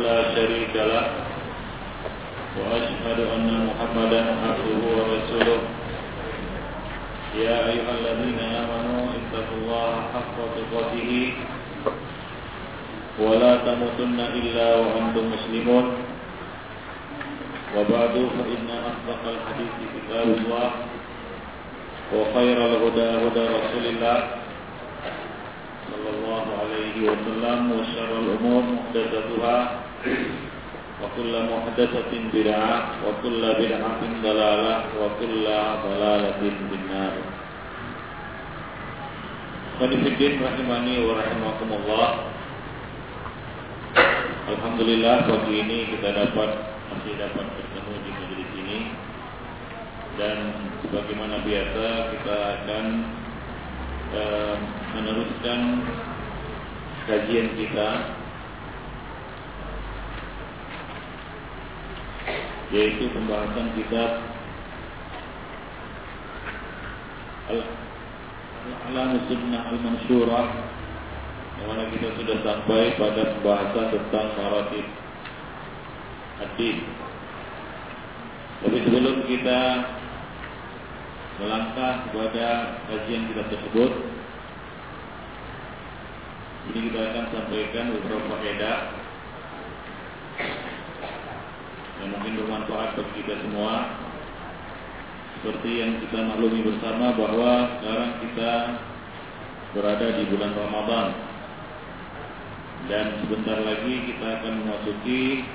لا شريك له وأشهد أن محمدا عبده ورسوله يا أيها الذين آمنوا اتقوا الله حق تقاته ولا تموتن إلا وأنتم مسلمون وبعد فإن أصدق الحديث كتاب الله وخير الهدى هدى رسول الله صلى الله عليه وسلم وشر الأمور محدثتها وكل محدثة بدعة وكل بدعة ضلالة وكل ضلالة في النار Khonifuddin rahimani wa rahimakumullah Alhamdulillah pagi ini kita dapat masih dapat bertemu di majelis ini dan sebagaimana biasa kita akan uh, meneruskan kajian kita Yaitu pembahasan kitab Al-Alam Sunnah Al-Mansyurah yang mana kita sudah sampai pada pembahasan tentang maratib hadis. Tapi sebelum kita melangkah kepada kajian kita tersebut, ini kita akan sampaikan beberapa faedah yang mungkin bermanfaat bagi kita semua. Seperti yang kita maklumi bersama bahwa sekarang kita berada di bulan Ramadan dan sebentar lagi kita akan memasuki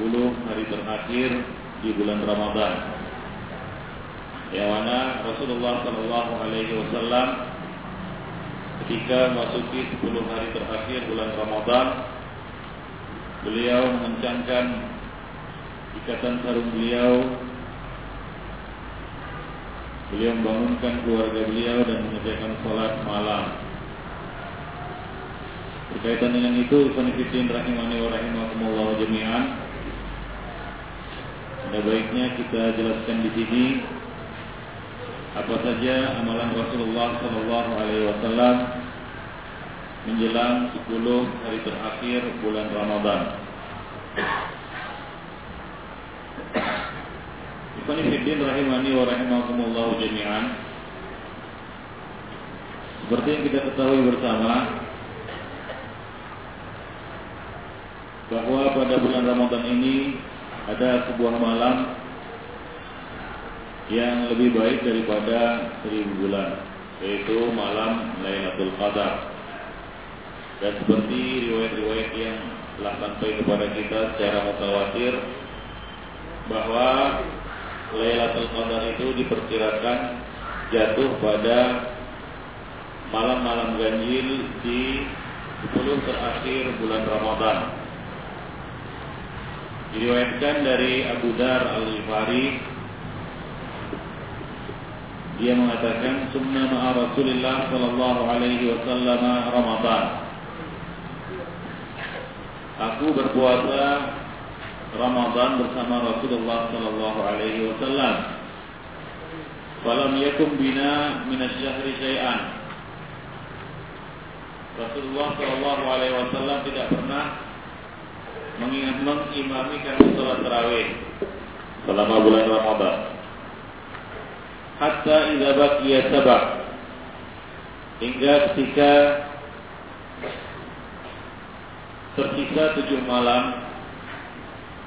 10 hari terakhir di bulan Ramadan. Yang mana Rasulullah Shallallahu Alaihi Wasallam ketika memasuki 10 hari terakhir bulan Ramadan, beliau mengencangkan ikatan sarung beliau Beliau membangunkan keluarga beliau dan mengerjakan sholat malam. Berkaitan dengan itu, Ikhwanifidin rahimani wa rahimakumullah jami'an. Ada baiknya kita jelaskan di sini apa saja amalan Rasulullah Shallallahu Alaihi Wasallam menjelang 10 hari terakhir bulan Ramadan. Ikhwanifiddin rahimani wa rahimakumullah jami'an. Seperti yang kita ketahui bersama Bahwa pada bulan Ramadan ini Ada sebuah malam Yang lebih baik daripada seribu bulan Yaitu malam Lailatul Qadar. Dan seperti riwayat-riwayat yang telah sampai kepada kita secara mutawatir bahwa Lailatul Qadar itu diperkirakan jatuh pada malam-malam ganjil di 10 terakhir bulan Ramadan. Diriwayatkan dari Abu Dar Al-Ghifari dia mengatakan sunna ma'a Rasulullah sallallahu alaihi wasallam Ramadan. Aku berpuasa Ramadan bersama Rasulullah sallallahu alaihi wasallam. Falam yakum bina min asy-syahri syai'an. Rasulullah sallallahu alaihi wasallam tidak pernah mengingat mengimami kami salat tarawih selama bulan Ramadan. Hatta idza baqiya sabah hingga ketika tersisa tujuh malam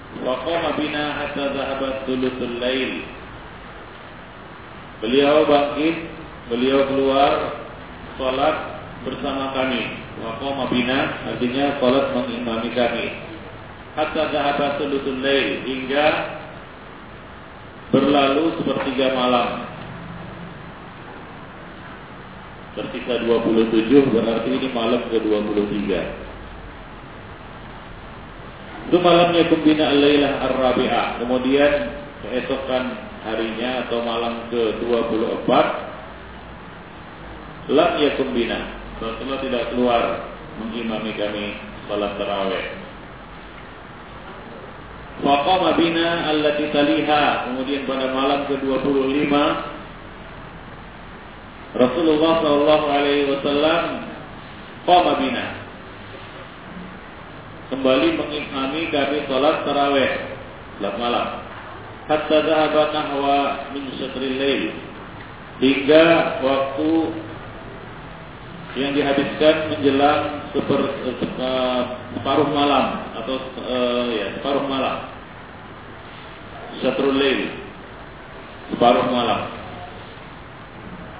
Waqama bina hatta zahabat thuluthul lail. Beliau bangkit, beliau keluar salat bersama kami. Waqama bina artinya salat mengimami kami. Hatta zahabat thuluthul lail hingga berlalu sepertiga malam. Tersisa 27 berarti ini malam ke-23. Itu malamnya kumbina al-lailah ar-rabi'ah. Kemudian keesokan harinya atau malam ke-24 lam yakum bina. Rasulullah tidak keluar mengimami kami salat tarawih. Faqama bina allati taliha. Kemudian pada malam ke-25 Rasulullah sallallahu alaihi wasallam qama bina. Kembali mengimami kami salat tarawih salat malam. Hatta dhahaba nahwa min syatril lail. Hingga waktu yang dihabiskan menjelang seper, uh, separuh malam atau uh, ya separuh malam. Syatrul lail. Separuh malam.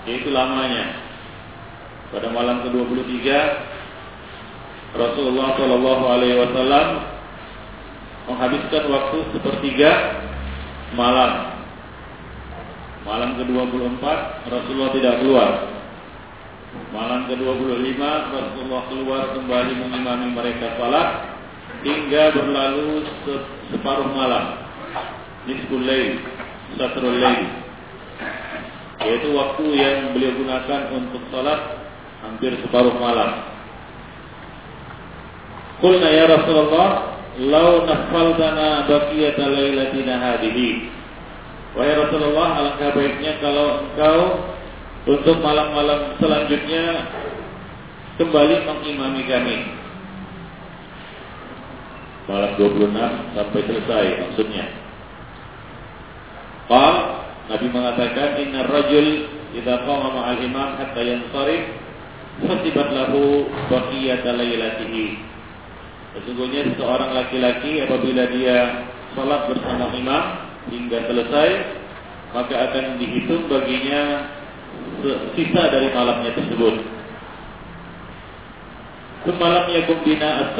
Yaitu lamanya. Pada malam ke-23 Rasulullah Shallallahu alaihi wasallam menghabiskan waktu sepertiga malam. Malam ke-24 Rasulullah tidak keluar Malam ke-25 Rasulullah keluar kembali mengimami mereka salat hingga berlalu separuh malam. Nisful lail. Yaitu waktu yang beliau gunakan untuk salat hampir separuh malam. Qulna ya Rasulullah, "Lau nafaltana baqiyata lailatina hadhihi." Wahai Rasulullah, alangkah baiknya kalau engkau untuk malam-malam selanjutnya kembali mengimami kami. Malam 26 sampai selesai maksudnya. Qal Nabi mengatakan inna rajul idza qama ma'al imam hatta yansarif fasibat lahu baqiyata lailatihi. Sesungguhnya seorang laki-laki apabila dia salat bersama imam hingga selesai maka akan dihitung baginya sisa dari malamnya tersebut. Semalam yakum bina as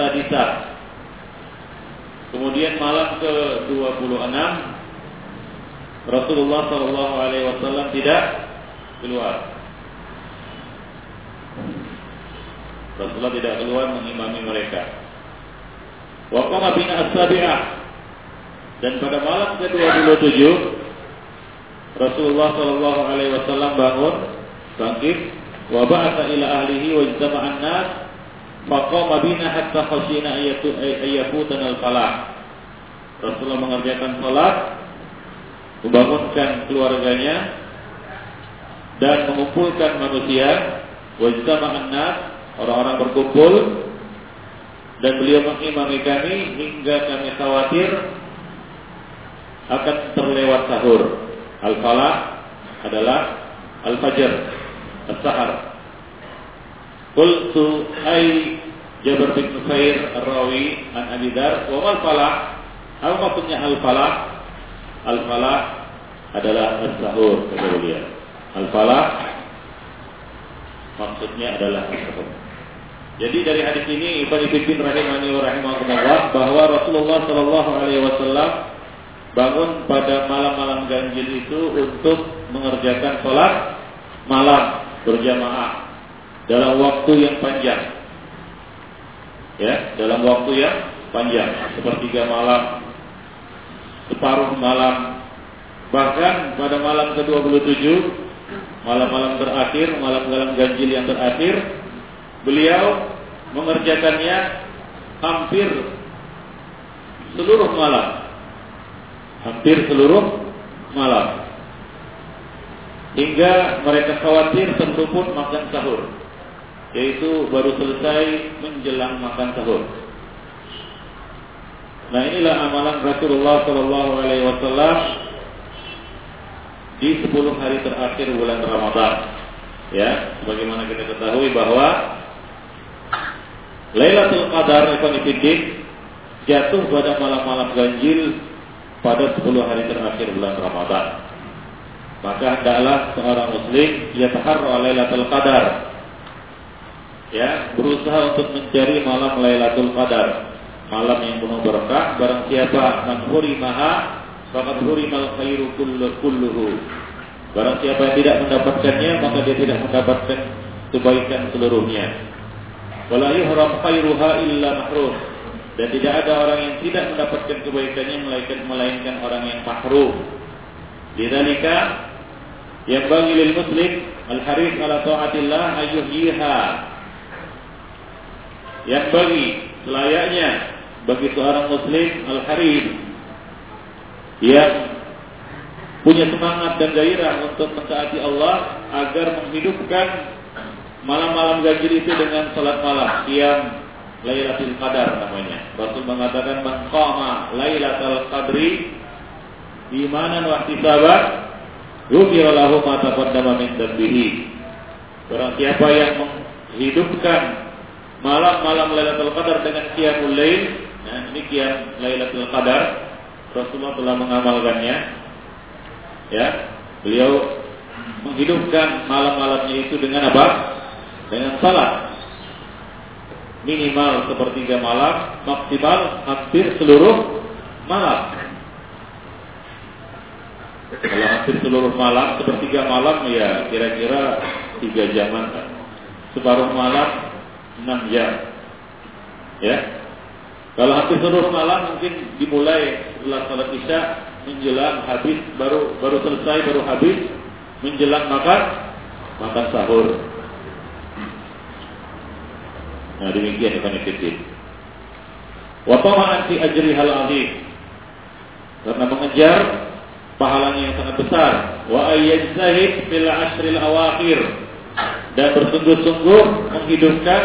Kemudian malam ke-26 Rasulullah Shallallahu alaihi wasallam tidak keluar. Rasulullah tidak keluar mengimami mereka. Wa qama bina Dan pada malam ke-27 Rasulullah Shallallahu Alaihi Wasallam bangun, bangkit, wa ba'atha ila ahlihi wa ijtama'an nas faqama bina hatta khashina ayyafutan al-falah. Rasulullah mengerjakan salat, membangunkan keluarganya dan mengumpulkan manusia, wa ijtama'an nas, orang-orang berkumpul dan beliau mengimami kami hingga kami khawatir akan terlewat sahur. Al-falah adalah al-fajr, as-sahar. Qultu ay Jabir bin Nufair Ar-Rawi an Abi wa mal falah? Apa maksudnya al-falah? Al-falah adalah as-sahur kata beliau. Al-falah maksudnya adalah as-sahur. Jadi dari hadis ini Ibnu Ibn rahimani wa rahimahullah bahwa Rasulullah sallallahu alaihi wasallam bangun pada malam-malam ganjil itu untuk mengerjakan sholat malam berjamaah dalam waktu yang panjang. Ya, dalam waktu yang panjang, sepertiga malam, separuh malam, bahkan pada malam ke-27, malam-malam terakhir, malam-malam ganjil yang terakhir, beliau mengerjakannya hampir seluruh malam hampir seluruh malam. Hingga mereka khawatir pun makan sahur. Yaitu baru selesai menjelang makan sahur. Nah inilah amalan Rasulullah Shallallahu Alaihi Wasallam di 10 hari terakhir bulan Ramadan. Ya, sebagaimana kita ketahui bahwa Lailatul Qadar Ikhwan jatuh pada malam-malam ganjil pada 10 hari terakhir bulan Ramadan. Maka hendaklah seorang muslim ia taharra Lailatul Qadar. Ya, berusaha untuk mencari malam Lailatul Qadar. Malam yang penuh berkah barang siapa man hurimaha faqad hurimal khairu kulluhu. Barang siapa yang tidak mendapatkannya maka dia tidak mendapatkan kebaikan seluruhnya. Wala yuhram khairuha illa mahrum dan tidak ada orang yang tidak mendapatkan kebaikannya melainkan melainkan orang yang mahrum. Lidzalika yang bagi lil muslim al haris ala taatillah ayyuhiha. Yang bagi selayaknya bagi seorang muslim al-harim yang punya semangat dan gairah untuk mentaati Allah agar menghidupkan malam-malam ganjil itu dengan salat malam yang Lailatul Qadar namanya. Rasul mengatakan man qama Lailatul Qadri imanan wa ihtisaban ghufira lahu ma taqaddama min dhanbihi. Barang siapa yang menghidupkan malam-malam Lailatul Qadar dengan qiyamul lail, nah ini qiyam Lailatul Qadar, Rasulullah telah mengamalkannya. Ya, beliau menghidupkan malam-malamnya itu dengan apa? Dengan salat minimal sepertiga malam, maksimal hampir seluruh malam. Kalau hampir seluruh malam, sepertiga malam ya kira-kira tiga jaman kan. Separuh malam enam jam. Ya. Kalau hampir seluruh malam mungkin dimulai setelah salat isya menjelang habis baru baru selesai baru habis menjelang makan makan sahur. Nah demikian Ibn Fiddin. Wa tama'an fi ajri hal azim. Karena mengejar pahalanya yang sangat besar. Wa ayyajtahid fil ashril awakhir. Dan bersungguh-sungguh menghidupkan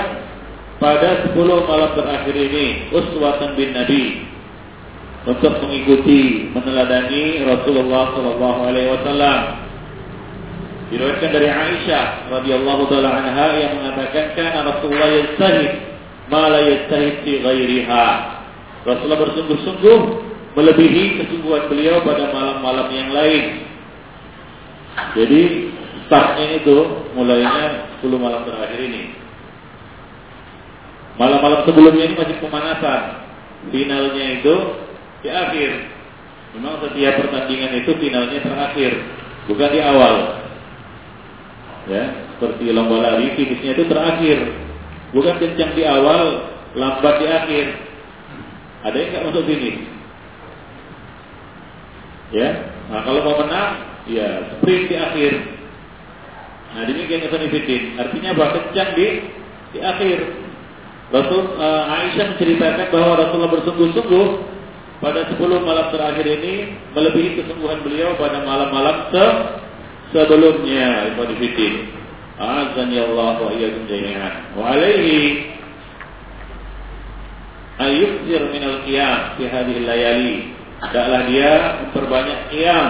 pada 10 malam terakhir ini uswatan bin Nabi untuk mengikuti meneladani Rasulullah sallallahu alaihi wasallam Diriwayatkan dari Aisyah radhiyallahu taala anha yang mengatakan kana Rasulullah yastahid ma la yastahid fi ghairiha. Rasulullah bersungguh-sungguh melebihi kesungguhan beliau pada malam-malam yang lain. Jadi startnya itu mulainya 10 malam terakhir ini. Malam-malam sebelumnya ini masih pemanasan. Finalnya itu di akhir. Memang setiap pertandingan itu finalnya terakhir, bukan di awal ya seperti lomba lari finishnya itu terakhir. Bukan kencang di awal lambat di akhir. Ada yang nggak masuk finish ya nah kalau mau menang ya sprint di akhir. Nah demikian Ibn Fitin artinya bahwa kencang di di akhir. Rasul uh, Aisyah menceritakan bahwa Rasulullah bersungguh-sungguh pada 10 malam terakhir ini melebihi kesungguhan beliau pada malam-malam se sebelumnya Ibn Fitin. Azan ya Allah wa iyyakum jami'an. Wa alaihi ayukzir min al-qiyam fi hadhihi layali. Hendaklah dia memperbanyak qiyam,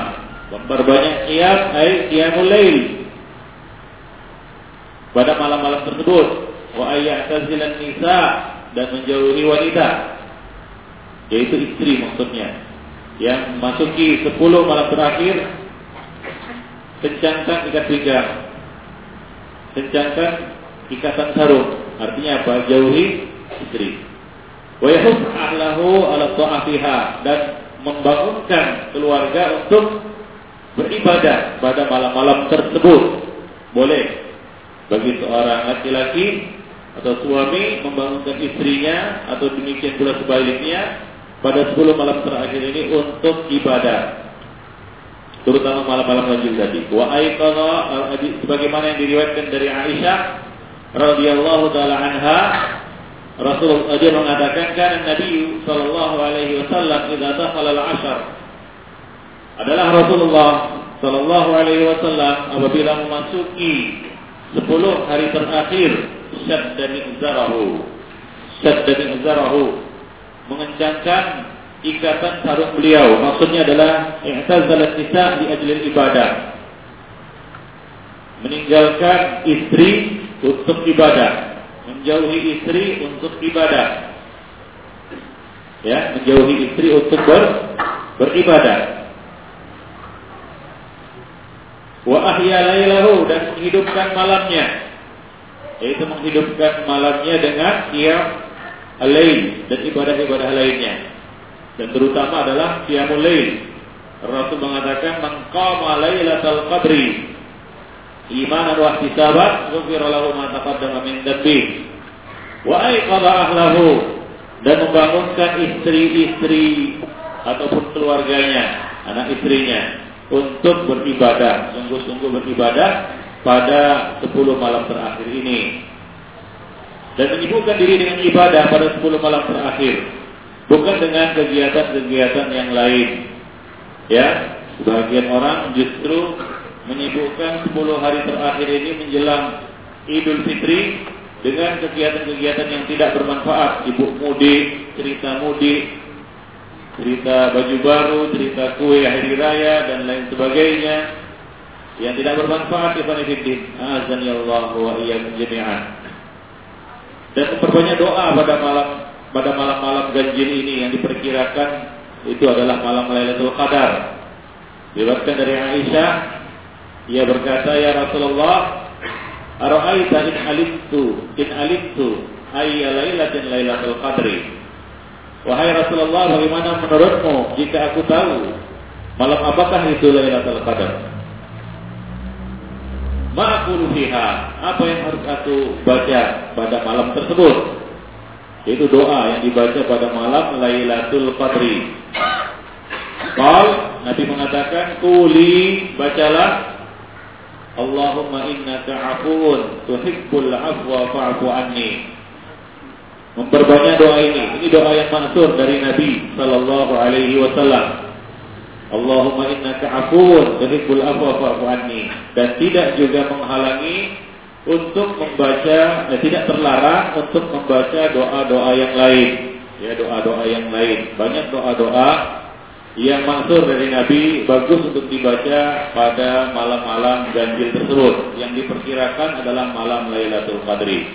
memperbanyak qiyam ay qiyamul lail. Pada malam-malam tersebut wa ayyatazilan nisa dan menjauhi wanita yaitu istri maksudnya yang masuki 10 malam terakhir kencangkan ikat pinggang, kencangkan ikatan sarung. Artinya apa? Jauhi istri. Wa ahlahu ala dan membangunkan keluarga untuk beribadah pada malam-malam tersebut. Boleh bagi seorang laki-laki atau suami membangunkan istrinya atau demikian pula sebaliknya pada 10 malam terakhir ini untuk ibadah terutama malam-malam ganjil tadi. Wa aiqadha sebagaimana yang diriwayatkan dari Aisyah radhiyallahu taala anha Rasul dia mengatakan kan Nabi sallallahu alaihi wasallam idza dakhala al-ashr. Adalah Rasulullah sallallahu alaihi wasallam apabila memasuki 10 hari terakhir syadda mizarahu. Syadda mizarahu. Mengencangkan ikatan sarung beliau. Maksudnya adalah i'tazalat nisa di ajlil ibadah. Meninggalkan istri untuk ibadah, menjauhi istri untuk ibadah. Ya, menjauhi istri untuk ber, beribadah. Wa ahya lailahu dan menghidupkan malamnya. Yaitu menghidupkan malamnya dengan qiyam alain dan ibadah-ibadah lainnya dan terutama adalah qiyamul lail. Rasul mengatakan man qama lailatal qadri imanan wa ihtisaban ghufira lahu ma taqaddama min dhanbi wa ayqadha ahlahu dan membangunkan istri-istri ataupun keluarganya, anak istrinya untuk beribadah, sungguh-sungguh beribadah pada 10 malam terakhir ini. dan menyibukkan diri dengan ibadah pada 10 malam terakhir, bukan dengan kegiatan-kegiatan yang lain. Ya, sebagian orang justru menyibukkan 10 hari terakhir ini menjelang Idul Fitri dengan kegiatan-kegiatan yang tidak bermanfaat, sibuk mudik, cerita mudik, cerita baju baru, cerita kue hari raya dan lain sebagainya yang tidak bermanfaat Ibn Fiddin. Azan ya Allah wa iyyakum. Dan memperbanyak doa pada malam pada malam-malam ganjil ini yang diperkirakan itu adalah malam Lailatul Qadar. Diriwayatkan dari Aisyah, ia berkata, "Ya Rasulullah, ara'aita in alimtu in alimtu ayya lailatin Lailatul Qadri?" Wahai Rasulullah, bagaimana menurutmu jika aku tahu malam apakah itu Lailatul Qadar? Ma'akulu fiha, apa yang harus aku baca pada malam tersebut? Itu doa yang dibaca pada malam Lailatul Qadri. Qal Nabi mengatakan, "Quli bacalah Allahumma innaka 'afuwun tuhibbul 'afwa fa'fu anni." Memperbanyak doa ini. Ini doa yang mansur dari Nabi sallallahu alaihi wasallam. Allahumma innaka 'afuwun tuhibbul 'afwa fa'fu anni. Dan tidak juga menghalangi untuk membaca eh, tidak terlarang untuk membaca doa-doa yang lain. Ya, doa-doa yang lain. Banyak doa-doa yang maksur dari Nabi bagus untuk dibaca pada malam-malam ganjil tersebut yang diperkirakan adalah malam Lailatul Qadri.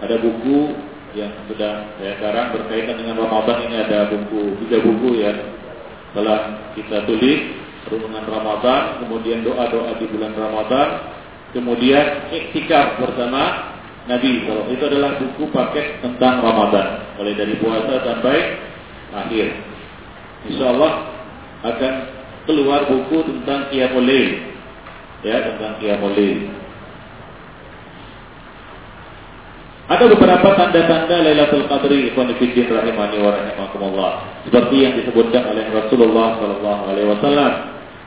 Ada buku yang sudah saya sekarang berkaitan dengan Ramadan ini ada buku tiga buku ya telah kita tulis renungan Ramadan kemudian doa-doa di bulan Ramadan kemudian iktikaf bersama Nabi. Kalau itu adalah buku paket tentang Ramadan. Mulai dari puasa sampai akhir. Insya Allah akan keluar buku tentang Qiyamul Ya, tentang Qiyamul Ada beberapa tanda-tanda Lailatul Qadri ikhwan rahimani wa rahimakumullah. Seperti yang disebutkan oleh Rasulullah sallallahu alaihi wasallam.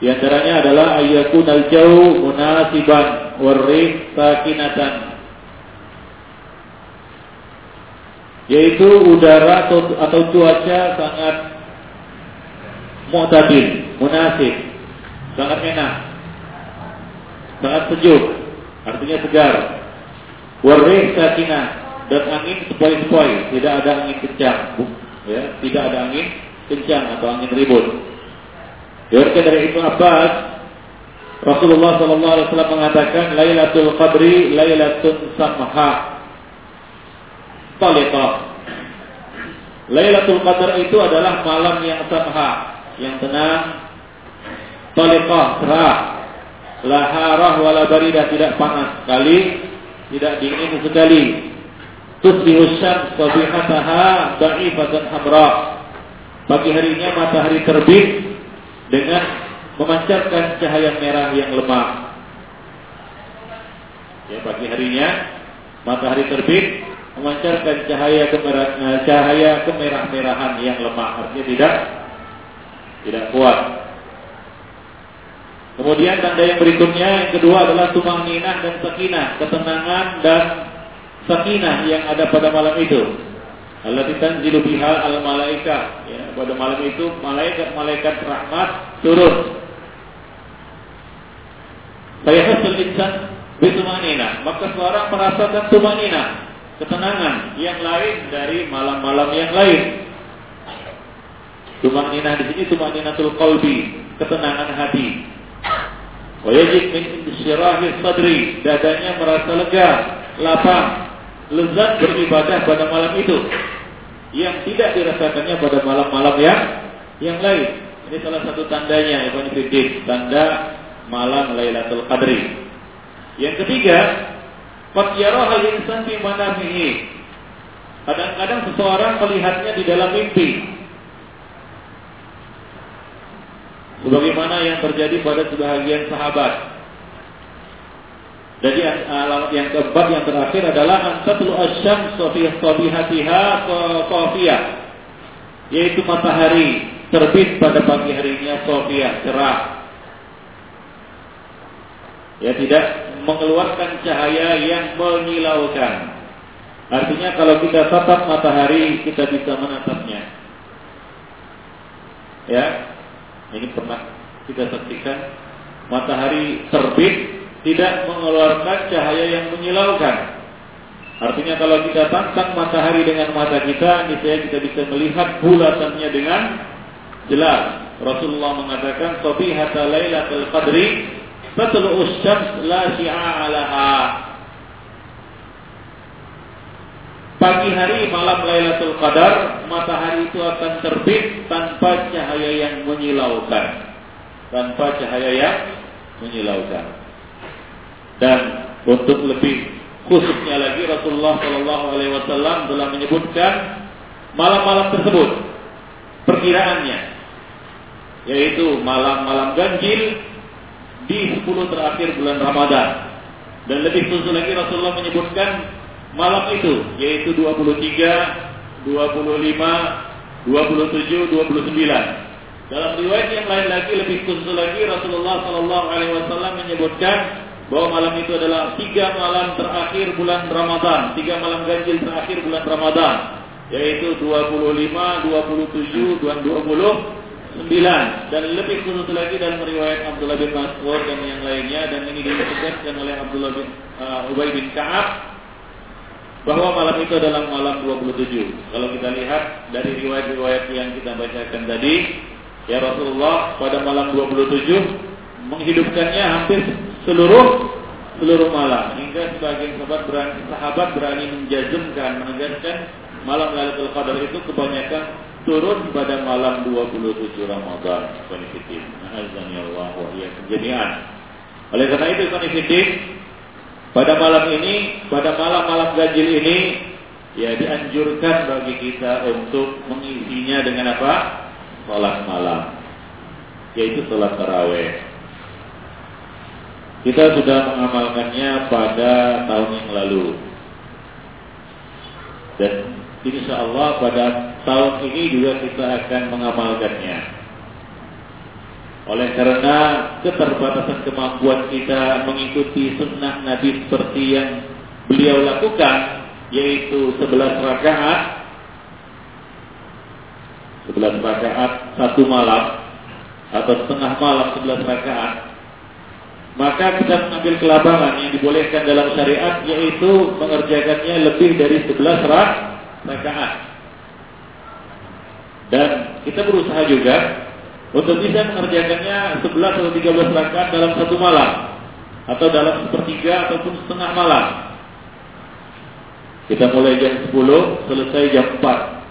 Di antaranya adalah ayyakun al-jaw munasiban warrih sakinatan. Yaitu udara atau, atau cuaca sangat mu'tadil, munasib, sangat enak, sangat sejuk, artinya segar. Warih sakinah dan angin sepoi-sepoi, tidak ada angin kencang, ya, tidak ada angin kencang atau angin ribut. Diriwayatkan dari Ibnu Abbas, Rasulullah sallallahu alaihi wasallam mengatakan Lailatul Qadri Lailatul Samha. Taliqah. Lailatul Qadar itu adalah malam yang samha, yang tenang, taliqah, cerah, laharah wala baridah tidak panas sekali, tidak dingin sekali. Tusbihu sabihataha da'ifatan hamra. Pagi harinya matahari terbit dengan memancarkan cahaya merah yang lemah. Ya, pagi harinya matahari terbit memancarkan cahaya kemerah, eh, cahaya kemerah-merahan yang lemah. Artinya tidak tidak kuat. Kemudian tanda yang berikutnya yang kedua adalah tumangninah dan sakinah, ketenangan dan sakinah yang ada pada malam itu. Allah tanzilu biha al malaika. Ya, pada malam itu malaikat-malaikat rahmat turun. Saya hasil insan bitumanina. Maka seorang merasakan tumanina, ketenangan yang lain dari malam-malam yang lain. Tumanina di sini tumaninatul qalbi, ketenangan hati. Wa yajid min insyirahi sadri, dadanya merasa lega, lapang, lezat beribadah pada malam itu yang tidak dirasakannya pada malam-malam yang yang lain. Ini salah satu tandanya Ibn Fiddin, tanda malam Lailatul Qadri. Yang ketiga, qad yarahal insan fi manamihi. Kadang-kadang seseorang melihatnya di dalam mimpi. sebagaimana yang terjadi pada sebagian sahabat. Jadi alamat yang keempat yang terakhir adalah antatul asyam sofiyah sofihatiha sofiyah yaitu matahari terbit pada pagi harinya sofiyah cerah. Ya tidak mengeluarkan cahaya yang menyilaukan. Artinya kalau kita tatap matahari, kita bisa menatapnya. Ya, ini pernah kita saksikan matahari terbit tidak mengeluarkan cahaya yang menyilaukan. Artinya kalau kita tantang matahari dengan mata kita, niscaya kita bisa melihat bulatannya dengan jelas. Rasulullah mengatakan, "Sabihata lailatul qadri tatlu'us syams la syi'a 'alaha." Pagi hari malam Lailatul Qadar, matahari itu akan terbit tanpa cahaya yang menyilaukan. Tanpa cahaya yang menyilaukan. Dan untuk lebih khususnya lagi Rasulullah Shallallahu Alaihi Wasallam telah menyebutkan malam-malam tersebut perkiraannya yaitu malam-malam ganjil di 10 terakhir bulan Ramadan dan lebih khusus lagi Rasulullah menyebutkan malam itu yaitu 23, 25, 27, 29. Dalam riwayat yang lain lagi lebih khusus lagi Rasulullah Shallallahu Alaihi Wasallam menyebutkan bahwa malam itu adalah tiga malam terakhir bulan Ramadan, tiga malam ganjil terakhir bulan Ramadan, yaitu 25, 27, dan 29 dan lebih khusus lagi dalam riwayat Abdullah bin Mas'ud dan yang lainnya. Dan ini disebutkan oleh Abdullah bin uh, Ubay bin Ka'ab. Bahwa malam itu adalah malam 27. Kalau kita lihat dari riwayat-riwayat yang kita bacakan tadi, ya Rasulullah pada malam 27 menghidupkannya hampir seluruh seluruh malam hingga sebagian sahabat berani, sahabat berani menjazmkan menegaskan malam Lailatul Qadar itu kebanyakan turun pada malam 27 Ramadan. Konfidin. Ya Allah wa jami'an. Oleh karena itu konfidin pada malam ini, pada malam-malam ganjil ini, ya dianjurkan bagi kita untuk mengisinya dengan apa? Salat malam, yaitu salat taraweh. Kita sudah mengamalkannya pada tahun yang lalu. Dan insya Allah pada tahun ini juga kita akan mengamalkannya. Oleh karena keterbatasan kemampuan kita mengikuti sunnah Nabi seperti yang beliau lakukan, yaitu 11 rakaat, 11 rakaat satu malam atau setengah malam 11 rakaat, maka kita mengambil kelabangan yang dibolehkan dalam syariat yaitu mengerjakannya lebih dari 11 rakaat. Dan kita berusaha juga untuk bisa mengerjakannya 11 atau 13 rakaat dalam satu malam atau dalam sepertiga ataupun setengah malam. Kita mulai jam 10, selesai jam 4.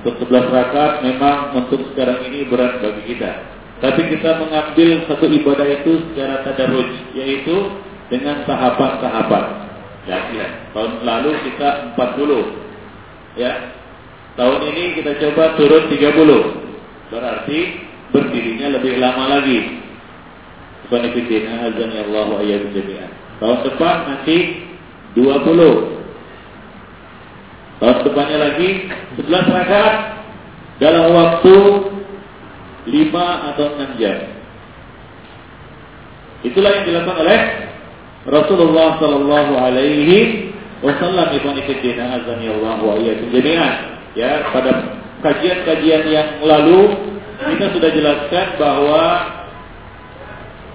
Untuk 11 rakaat memang untuk sekarang ini berat bagi kita. Tapi kita mengambil satu ibadah itu secara tadarruj, yaitu dengan tahapan-tahapan. Ya, ya. Tahun lalu kita 40. Ya. Tahun ini kita coba turun 30. Berarti berdirinya lebih lama lagi. Qanifidina azan ya Allah wa jami'an. Tahun depan nanti 20. Tahun depannya lagi 11 rakaat dalam waktu 5 atau 6 jam. Itulah yang dilakukan oleh Rasulullah Sallallahu Alaihi Wasallam ibn azan ya Allah wa jami'an. Ya, pada kajian-kajian yang lalu kita sudah jelaskan bahwa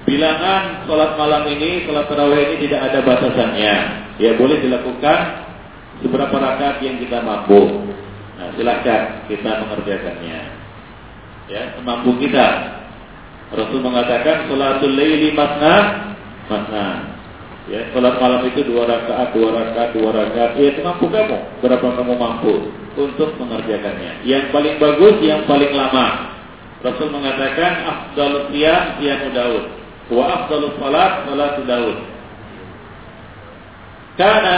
bilangan sholat malam ini, sholat tarawih ini tidak ada batasannya. Ya boleh dilakukan seberapa rakaat yang kita mampu. Nah silahkan kita mengerjakannya. Ya semampu kita. Rasul mengatakan sholatul laili matna matna Ya, sholat malam itu dua rakaat, dua rakaat, dua rakaat. Ya, itu mampu kamu. Berapa kamu mampu untuk mengerjakannya. Yang paling bagus, yang paling lama. Rasul mengatakan, afdal siyam, siyam Daud. Wa afdal salat, salat Daud. Karena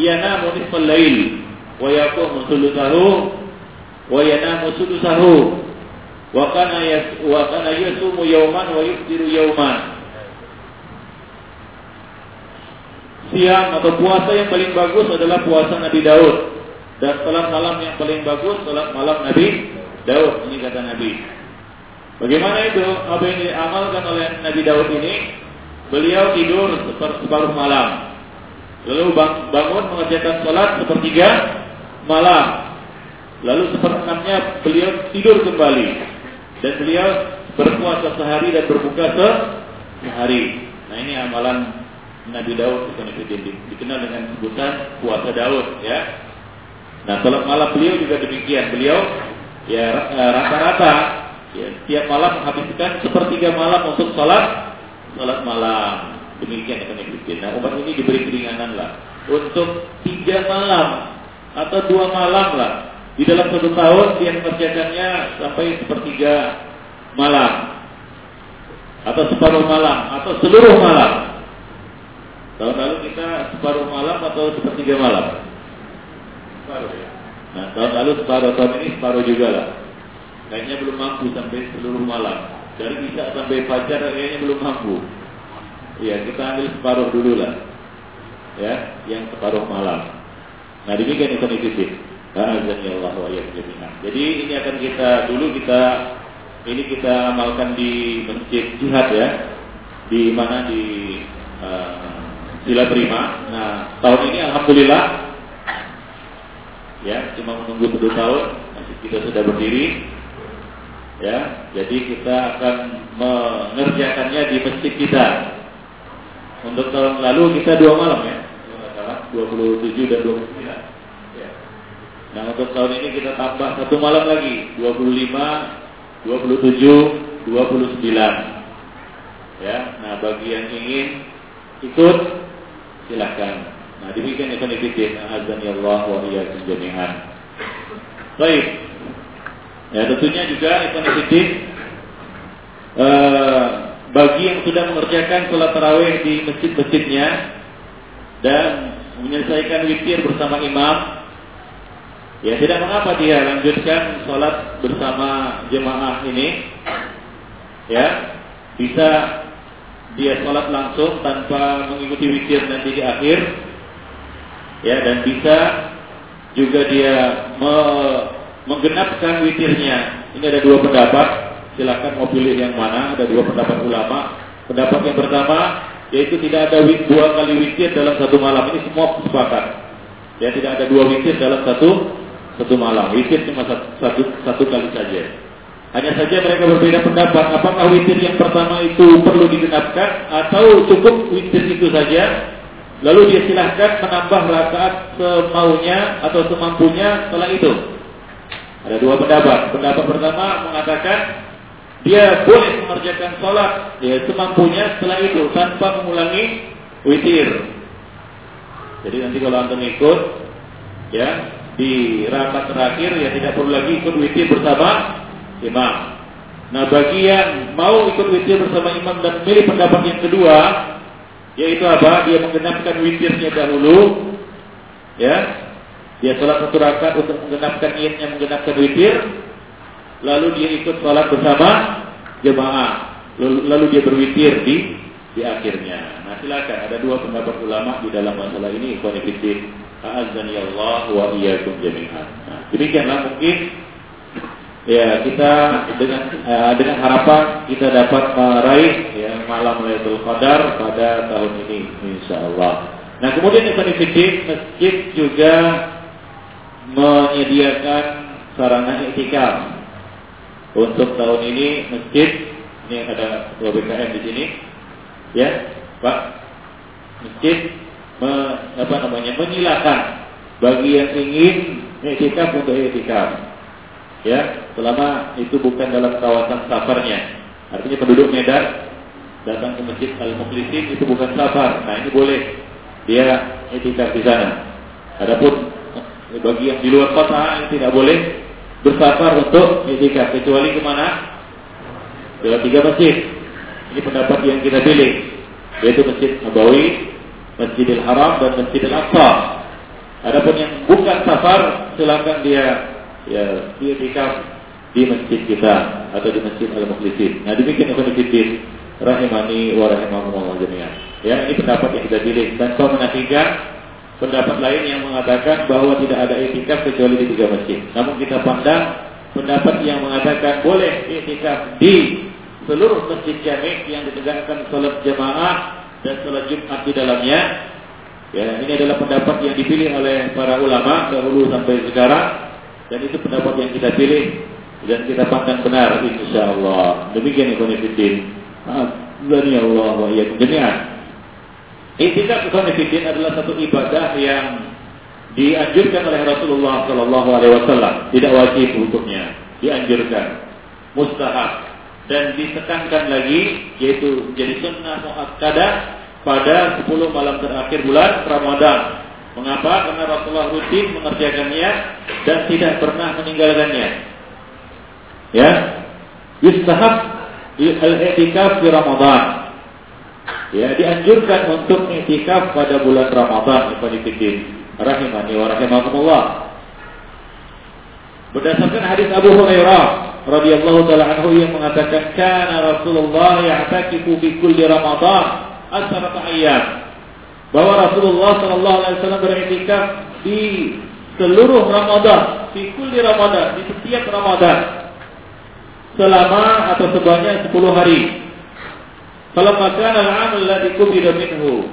yanamu nisfal lail wa yaqumu sulusahu wa yanamu sulusahu wa kana wa kana yasumu yawman wa yuftiru yawman siang atau puasa yang paling bagus adalah puasa Nabi Daud dan salat malam yang paling bagus salat malam Nabi Daud ini kata Nabi. Bagaimana itu apa yang diamalkan oleh Nabi Daud ini? Beliau tidur separuh malam. Lalu bangun mengerjakan sholat sepertiga malam. Lalu seperenamnya beliau tidur kembali. Dan beliau berpuasa sehari dan berbuka sehari. Nah ini amalan Nabi Daud dikenal dengan sebutan puasa Daud ya. Nah sholat malam beliau juga demikian. Beliau ya eh, rata-rata ya, setiap malam menghabiskan sepertiga malam untuk sholat sholat malam. Demikian yang Ibn Nah umat ini diberi keringanan lah untuk tiga malam atau dua malam lah di dalam satu tahun dia mengerjakannya sampai sepertiga malam atau separuh malam atau seluruh malam. Tahun lalu kita separuh malam atau sepertiga malam? Separuh ya. Nah tahun lalu separuh, tahun ini separuh juga lah. Kayaknya belum mampu sampai seluruh malam. Dari bisa sampai fajar kayaknya belum mampu. Ya kita ambil separuh dulu lah. Ya, yang separuh malam. Nah demikian itu wa Jadi ini akan kita dulu kita ini kita amalkan di masjid jihad ya, di mana? Di uh, Sila Prima. Nah tahun ini alhamdulillah ya cuma menunggu satu tahun masjid kita sudah berdiri ya. Jadi kita akan mengerjakannya di masjid kita. Untuk tahun lalu kita dua malam ya 27 dan 29 ya. Nah untuk tahun ini kita tambah satu malam lagi 25 27, 29. Ya, nah bagi yang ingin ikut silahkan. Nah demikian Ibn Ibn Azan ya Allah wa iyyakum jami'an. Baik. Ya tentunya juga Ibn Ibn eh, bagi yang sudah mengerjakan sholat tarawih di masjid-masjidnya dan menyelesaikan witir bersama imam Ya tidak mengapa dia lanjutkan sholat bersama jemaah ini. Ya, bisa dia sholat langsung tanpa mengikuti witir nanti di akhir. Ya, dan bisa juga dia me menggenapkan witirnya. Ini ada dua pendapat. Silakan mau pilih yang mana. Ada dua pendapat ulama. Pendapat yang pertama yaitu tidak ada dua kali witir dalam satu malam. Ini semua sepakat. Ya tidak ada dua witir dalam satu satu malam. Witir cuma satu, satu, kali saja. Hanya saja mereka berbeda pendapat. Apakah witir yang pertama itu perlu digenapkan atau cukup witir itu saja? Lalu dia silahkan menambah rakaat semaunya atau semampunya setelah itu. Ada dua pendapat. Pendapat pertama mengatakan dia boleh mengerjakan sholat ya, semampunya setelah itu tanpa mengulangi witir. Jadi nanti kalau antum ikut, ya di rapat terakhir ya tidak perlu lagi ikut witir bersama imam. Nah bagi yang mau ikut witir bersama imam dan pilih pendapat yang kedua, yaitu apa? Dia menggenapkan witirnya dahulu, ya. Dia sholat satu rakaat untuk menggenapkan niatnya menggenapkan witir, lalu dia ikut sholat bersama jemaah, lalu, lalu dia berwitir di di akhirnya. Nah silakan ada dua pendapat ulama di dalam masalah ini, ikhwan A'azzani Allah wa iyyakum jami'an. Nah, demikianlah mungkin ya kita dengan uh, dengan harapan kita dapat meraih ya malam Lailatul Qadar pada tahun ini insyaallah. Nah, kemudian yang penting masjid juga menyediakan sarana iktikaf. Untuk tahun ini masjid ini ada dua BKM di sini. Ya, Pak. Masjid me, apa namanya menyilakan bagi yang ingin etikaf untuk etikaf. Ya, selama itu bukan dalam kawasan safarnya. Artinya penduduk Medan datang ke masjid Al Muklisin itu bukan safar. Nah, ini boleh dia etikaf di sana. Adapun bagi yang di luar kota ini tidak boleh bersafar untuk etikaf kecuali ke mana? Dalam tiga masjid. Ini pendapat yang kita pilih yaitu Masjid Nabawi, Masjidil Haram dan Masjidil Aqsa. Adapun yang bukan safar, silakan dia ya dia tikaf di masjid kita atau di masjid Al Mukhlisin. Nah demikian Ibnu Fiddin rahimani wa rahimakumullah jami'an. Ya ini pendapat yang kita pilih dan kau menafikan pendapat lain yang mengatakan bahwa tidak ada itikaf kecuali di tiga masjid. Namun kita pandang pendapat yang mengatakan boleh itikaf di seluruh masjid jami yang ditegakkan sholat jamaah dan sholat Jumat di dalamnya Ya, ini adalah pendapat yang dipilih oleh para ulama dahulu sampai sekarang dan itu pendapat yang kita pilih dan kita pandang benar insya Allah. Demikian ikhwan Azani Allah wa iyyakum jami'an. Itikaf ikhwan adalah satu ibadah yang dianjurkan oleh Rasulullah Shallallahu Alaihi Wasallam. Tidak wajib untuknya, dianjurkan, mustahab dan ditekankan lagi yaitu jadi sunnah muakkadah pada 10 malam terakhir bulan Ramadan. Mengapa? Karena Rasulullah rutin mengerjakannya dan tidak pernah meninggalkannya. Ya. Yustahab al-i'tikaf di Ramadan. Ya, dianjurkan untuk i'tikaf pada bulan Ramadan, Ibnu Rahimani wa rahimakumullah. Berdasarkan hadis Abu Hurairah radhiyallahu taala anhu yang mengatakan kana Rasulullah ya'takifu fi kulli Ramadan asharata ayyam. Bahwa Rasulullah sallallahu alaihi wasallam beriktikaf di seluruh Ramadan, di kulli Ramadan, di setiap Ramadan. Selama atau sebanyak 10 hari. Kalau makan al-am alladhi kubida minhu.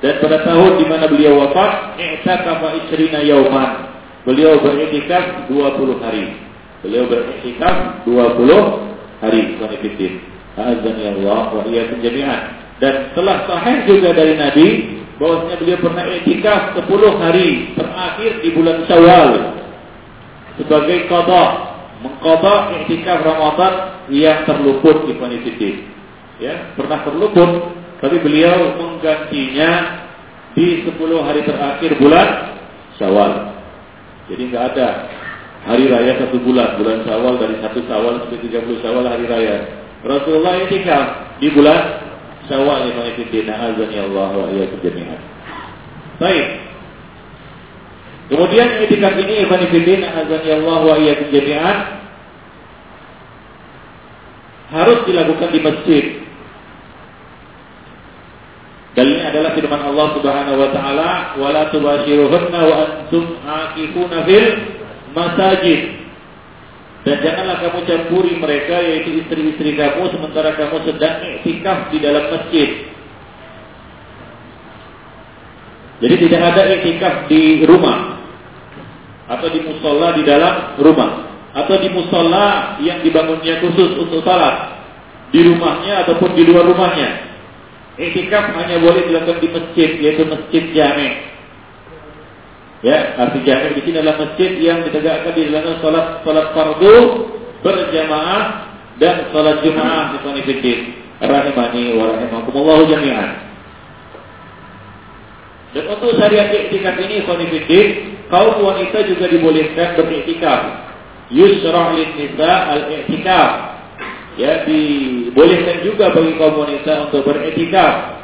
Dan pada tahun di mana beliau wafat, i'takafa isrina yauman. Beliau beriktikaf 20 hari. Beliau beriktikaf 20 hari. Azan ya Allah wa iyyakum jami'an. Dan telah sahih juga dari Nabi bahwasanya beliau pernah etikaf 10 hari terakhir di bulan Syawal sebagai qada, mengqada etikaf Ramadan yang terluput di Fanifidin. Ya, pernah terluput tapi beliau menggantinya di 10 hari terakhir bulan Syawal. Jadi nggak ada hari raya satu bulan, bulan Syawal dari satu Syawal sampai 30 Syawal hari raya. Rasulullah etikaf di bulan Syawal lima fiddin azani Allah wa iyyakum jami'an. Baik. Kemudian etikaf ini ikhwan fiddin azani Allah wa iyyakum jami'an harus dilakukan di masjid. Dalilnya adalah firman Allah Subhanahu wa taala, "Wala tubashiruhunna wa antum aqifuna fil masajid." Dan janganlah kamu campuri mereka yaitu istri-istri kamu sementara kamu sedang iktikaf di dalam masjid. Jadi tidak ada iktikaf di rumah atau di musola di dalam rumah atau di musola yang dibangunnya khusus untuk salat di rumahnya ataupun di luar rumahnya. Iktikaf hanya boleh dilakukan di masjid yaitu masjid jami'. Ya, arti jami' di sini adalah masjid yang ditegakkan di dalamnya salat salat fardu berjamaah dan salat Jumat di Konifidin. Rahimani wa rahimakumullah jami'an. Dan untuk syariat iktikaf ini Konifidin, kaum wanita juga dibolehkan beriktikaf. Yusra' lin nisa al-i'tikaf. Ya, dibolehkan juga bagi kaum wanita untuk beriktikaf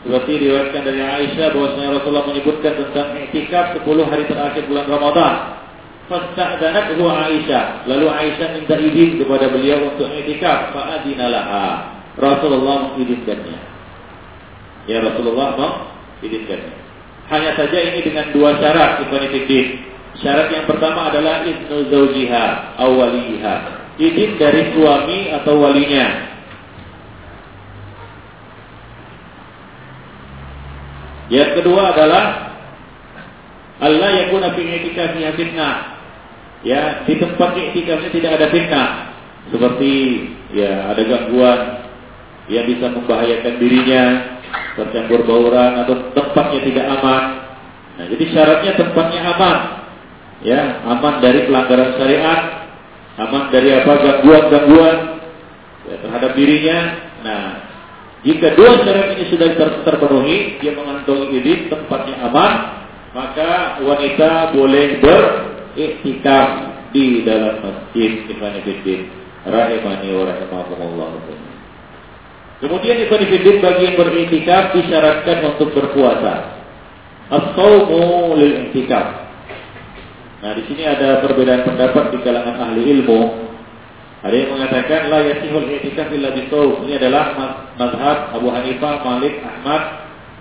seperti diriwayatkan dari Aisyah bahwasanya Rasulullah menyebutkan tentang iktikaf 10 hari terakhir bulan Ramadan. Fasta'danathu Aisyah. Lalu Aisyah minta izin kepada beliau untuk iktikaf. Fa'adinalaha. Rasulullah mengizinkannya. Ya Rasulullah mengizinkannya. Hanya saja ini dengan dua syarat Ibn Syarat yang pertama adalah idnu zawjiha awaliha. Izin dari suami atau walinya. Yang kedua adalah Allah yang guna fi i'tikafnya fitnah. Ya, di tempat i'tikafnya tidak ada fitnah. Seperti ya ada gangguan yang bisa membahayakan dirinya, tercampur bauran atau tempatnya tidak aman. Nah, jadi syaratnya tempatnya aman. Ya, aman dari pelanggaran syariat, aman dari apa gangguan-gangguan ya, terhadap dirinya. Nah, jika dua syarat ini sudah ter terpenuhi, dia mengantongi izin, tempatnya aman, maka wanita boleh beriktikaf di dalam masjid Ibn Fiddin. Rahimani wa rahimakumullah. Kemudian Ibn Fiddin bagi yang beriktikaf disyaratkan untuk berpuasa. As-sawmu lil. Nah, di sini ada perbedaan pendapat di kalangan ahli ilmu ada yang mengatakan la yasihul i'tikaf illa bisawm. Ini adalah mazhab Abu Hanifah, Malik, Ahmad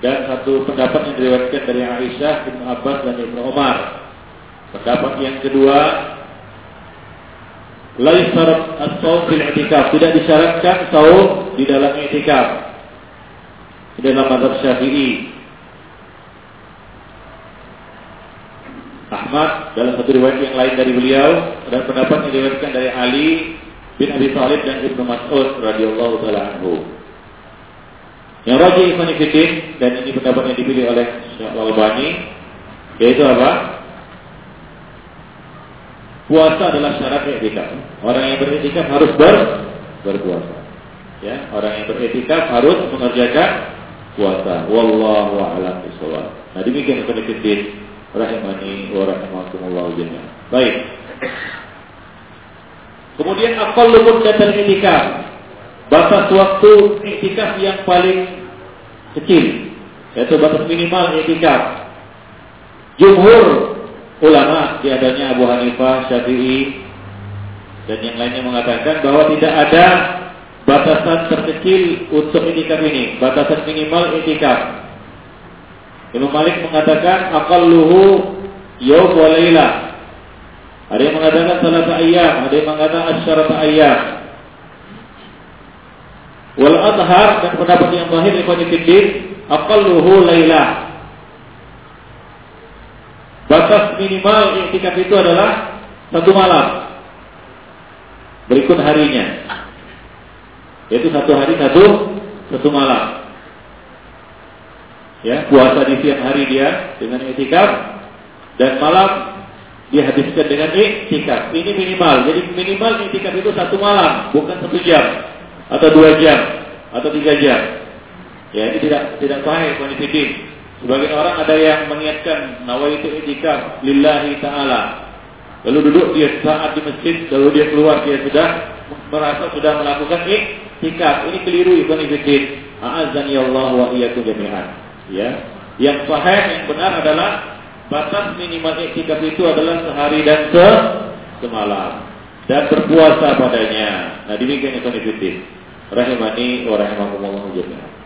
dan satu pendapat yang diriwayatkan dari Aisyah, Ibnu Abbas dan Ibnu Umar. Pendapat yang kedua la yusyarat as-saum bil i'tikaf. Tidak disyaratkan saum di dalam i'tikaf. Di dalam mazhab Syafi'i. Ahmad dalam satu riwayat yang lain dari beliau dan pendapat yang diriwayatkan dari Ali bin Abi Thalib dan Ibnu Mas'ud radhiyallahu taala anhu. Yang Ibnu Fitin dan ini pendapat yang dipilih oleh Syekh Al-Albani yaitu apa? Puasa adalah syarat etikaf. Orang yang beretikaf harus ber berpuasa. Ya, orang yang beretikaf harus mengerjakan puasa. Wallahu a'lam bishawab. Nah, demikian Ibnu Fitin rahimani wa rahimakumullah jami'an. Baik. Kemudian aqallu muddatal i'tikaf. Batas waktu i'tikaf yang paling kecil yaitu batas minimal i'tikaf. Jumhur ulama di adanya Abu Hanifah, Syafi'i dan yang lainnya mengatakan bahwa tidak ada batasan terkecil untuk i'tikaf ini, batasan minimal i'tikaf. Imam Malik mengatakan aqalluhu yawm wa lailah ada yang mengatakan salat ayam, ada yang mengatakan asyarat ayam. Wal adhar dan pendapat yang zahir ikhwan fillah aqalluhu lailah. Batas minimal i'tikaf itu adalah satu malam. Berikut harinya. Yaitu satu hari satu satu malam. Ya, puasa di siang hari dia dengan i'tikaf dan malam dihabiskan dengan iktikaf. Ini minimal. Jadi minimal iktikaf itu satu malam, bukan satu jam atau dua jam atau tiga jam. Ya ini tidak tidak sahih konfidin. Sebagian orang ada yang mengingatkan nawaitu iktikaf lillahi taala. Lalu duduk dia saat di masjid, lalu dia keluar dia sudah merasa sudah melakukan iktikaf. Ini keliru ibn Ibn A'azani Allah wa iyyakum jami'an. Ya. Yang sahih yang benar adalah Batas minimal iktikaf itu adalah sehari dan se semalam dan berpuasa padanya. Nah demikian itu nih Rahimani wa rahimakumullah.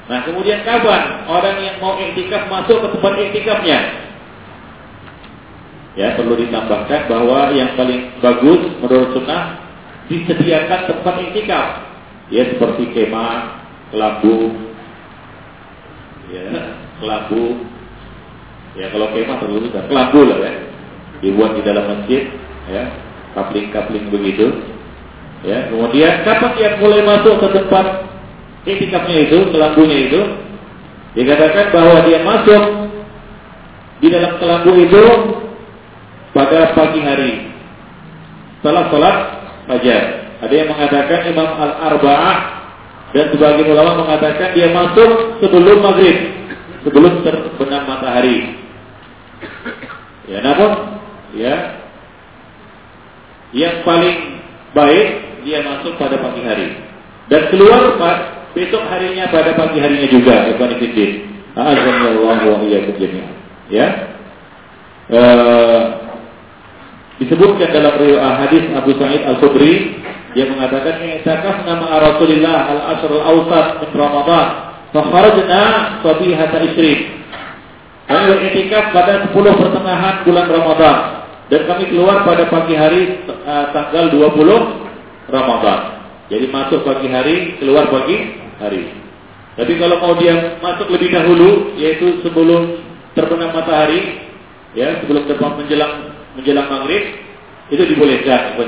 Nah kemudian kapan orang yang mau iktikaf masuk ke tempat iktikafnya? Ya perlu ditambahkan bahwa yang paling bagus menurut sunnah disediakan tempat iktikaf. Ya seperti kemah, kelambu, ya kelambu, Ya kalau kemah perlu juga kelambu lah ya. Dibuat di dalam masjid, ya, kapling-kapling begitu. Ya, kemudian kapan dia mulai masuk ke tempat itikafnya itu, kelambunya itu? Dikatakan bahwa dia masuk di dalam kelambu itu pada pagi hari. Setelah sholat fajar. Ada yang mengatakan Imam Al-Arba'ah dan sebagian ulama mengatakan dia masuk sebelum maghrib, sebelum terbenam matahari. Ya, namun ya yang paling baik dia masuk pada pagi hari dan keluar besok harinya pada pagi harinya juga Ibn Fiddin. Wa. Ya. E, disebutkan dalam riwayat hadis Abu Sa'id Al-Khudri dia mengatakan i'tikaf nama Rasulullah al-asr al-awsat min Ramadan fa kharajna sabihata kami beriktikaf pada 10 pertengahan bulan Ramadan dan kami keluar pada pagi hari uh, tanggal 20 Ramadan. Jadi masuk pagi hari, keluar pagi hari. Tapi kalau mau dia masuk lebih dahulu, yaitu sebelum terbenam matahari, ya sebelum terbang menjelang menjelang maghrib, itu dibolehkan Ibn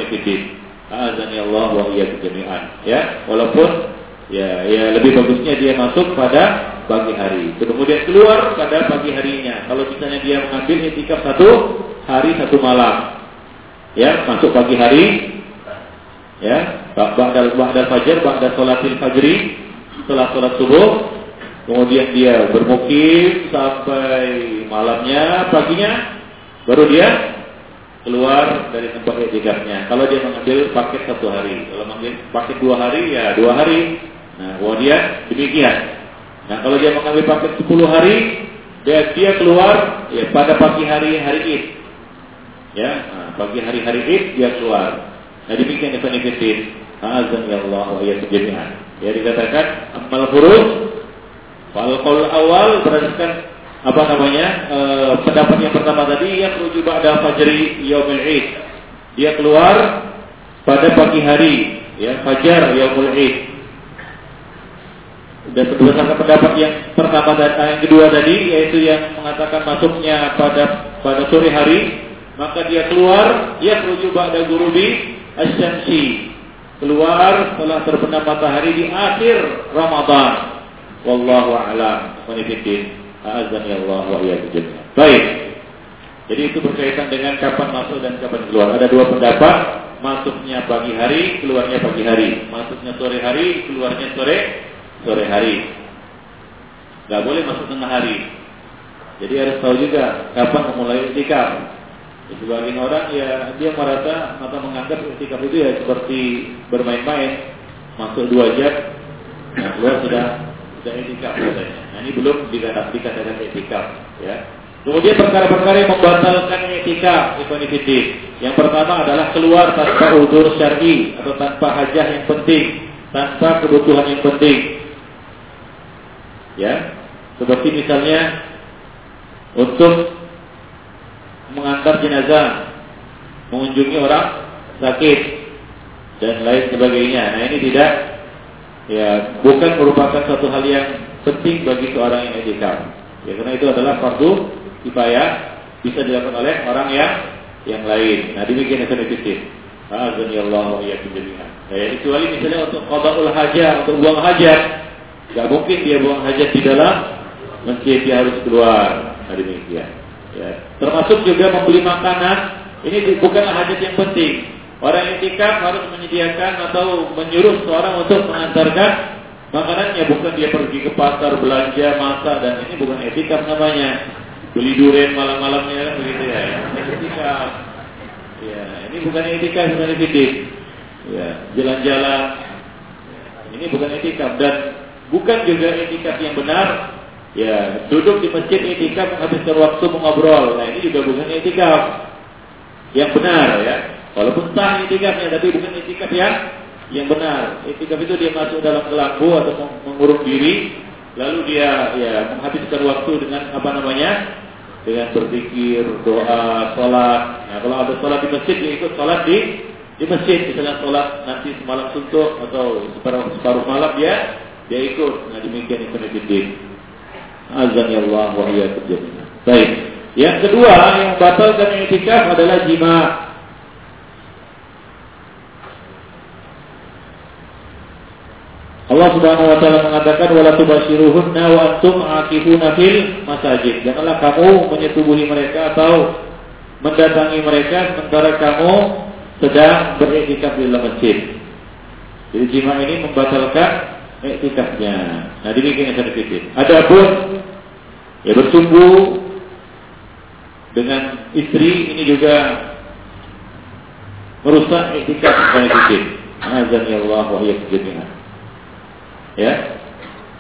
Azani Allah wa iyyakum jami'an. Ya, walaupun ya ya lebih bagusnya dia masuk pada pagi hari. Kemudian keluar pada pagi harinya. Kalau misalnya dia mengambil etikaf satu hari satu malam, ya masuk pagi hari, ya ba'dal ba'dal fajar, ba'dal sholatil fajri, setelah sholat subuh, kemudian dia bermukim sampai malamnya, paginya, baru dia keluar dari tempat etikafnya. Kalau dia mengambil paket satu hari, kalau mengambil paket dua hari, ya dua hari. Nah, kemudian demikian. Nah kalau dia mengambil paket 10 hari, dia, dia keluar ya pada pagi hari hari Id. Ya, nah, pagi hari hari Id dia keluar. Nah demikian itu nifidin. Azan ya Allah wa jami'an. Ya dikatakan amal huruf fal awal berdasarkan apa namanya e, pendapat yang pertama tadi yang merujuk pada fajri yaumil id. Dia keluar pada pagi hari ya fajar yaumul id dan berdasarkan pendapat yang pertama dan eh, yang kedua tadi yaitu yang mengatakan masuknya pada pada sore hari maka dia keluar ya ba'da gurubi asyamsi keluar setelah terbenam matahari di akhir Ramadan. Wallahu a'lam. Wanifidin azani Allah wa baik. Jadi itu berkaitan dengan kapan masuk dan kapan keluar. Ada dua pendapat. Masuknya pagi hari keluarnya pagi hari. Masuknya sore hari keluarnya sore sore hari nggak boleh masuk tengah hari jadi harus tahu juga kapan memulai itikaf. Sebagian orang ya dia merasa atau menganggap itikaf itu ya seperti bermain-main, masuk dua jam, nah keluar sudah sudah itikaf katanya. Nah ini belum dikatakan dikatakan itikaf, ya. Kemudian perkara-perkara yang membatalkan itikaf, ikhwanifidin. Yang pertama adalah keluar tanpa udur syar'i atau tanpa hajah yang penting, tanpa kebutuhan yang penting. Ya, seperti misalnya untuk mengantar jenazah, mengunjungi orang sakit dan lain sebagainya. Nah ini tidak ya bukan merupakan satu hal yang penting bagi seorang yang etikaf. Ya karena itu adalah fardu kifayah bisa dilakukan oleh orang yang yang lain. Nah demikian yang saya Azan ya ya jami'an. Nah, ya, kecuali misalnya untuk qadaul hajat, untuk buang hajat, nggak mungkin dia buang hajat di dalam masjid dia harus keluar. Nah demikian. Ya. Termasuk juga membeli makanan. Ini bukanlah hajat yang penting. Orang tikam harus menyediakan atau menyuruh seorang untuk mengantarkan makanannya. Bukan dia pergi ke pasar belanja masak dan ini bukan etikaf namanya. Beli durian malam-malamnya kan begitu ya. Ini etikaf. Ya, ini bukan etikaf sebenarnya fitik. Ya, jalan-jalan. Ini bukan etikaf dan bukan juga etikaf yang benar Ya, duduk di masjid itikaf menghabiskan waktu mengobrol. Nah, ini juga bukan itikaf yang benar ya. Walaupun sah itikafnya, tapi bukan itikaf yang yang benar. Itikaf itu dia masuk dalam kelambu atau mengurung diri, lalu dia ya menghabiskan waktu dengan apa namanya? Dengan berzikir, doa, sholat. Nah, kalau ada sholat di masjid, dia ikut sholat di di masjid. Misalnya sholat nanti semalam suntuk atau separuh, separuh malam dia dia ikut. Nah, demikian itu Azan ya Allah wa. Baik. Yang kedua yang batalkan i'tikaf adalah jima. Allah Subhanahu wa taala mengatakan wala tubashiruhunna wa antum aqifuna fil masajid. Janganlah kamu menyetubuhi mereka atau mendatangi mereka sementara kamu sedang beriktikaf di dalam masjid. Jadi jima ini membatalkan iktikafnya. Nah demikian yang saya pikir. Adapun ya bersungguh dengan istri ini juga merusak iktikaf saya pikir. Azan ya Allah wa jami'an. Ya.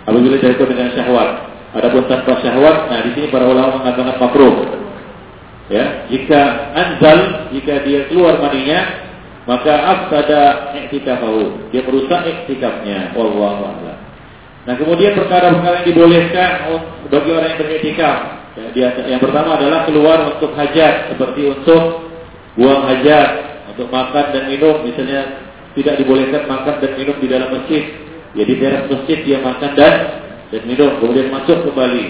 Apabila itu dengan syahwat. Adapun tanpa syahwat, nah di sini para ulama mengatakan makruh. Ya, jika anzal, jika dia keluar maninya, maka afsada i'tikafahu. Dia merusak i'tikafnya. Wallahu a'lam. Nah, kemudian perkara-perkara yang dibolehkan bagi orang yang beriktikaf. Ya, yang pertama adalah keluar untuk hajat, seperti untuk buang hajat, untuk makan dan minum, misalnya tidak dibolehkan makan dan minum di dalam masjid. Ya di teras masjid dia makan dan dan minum, kemudian masuk kembali.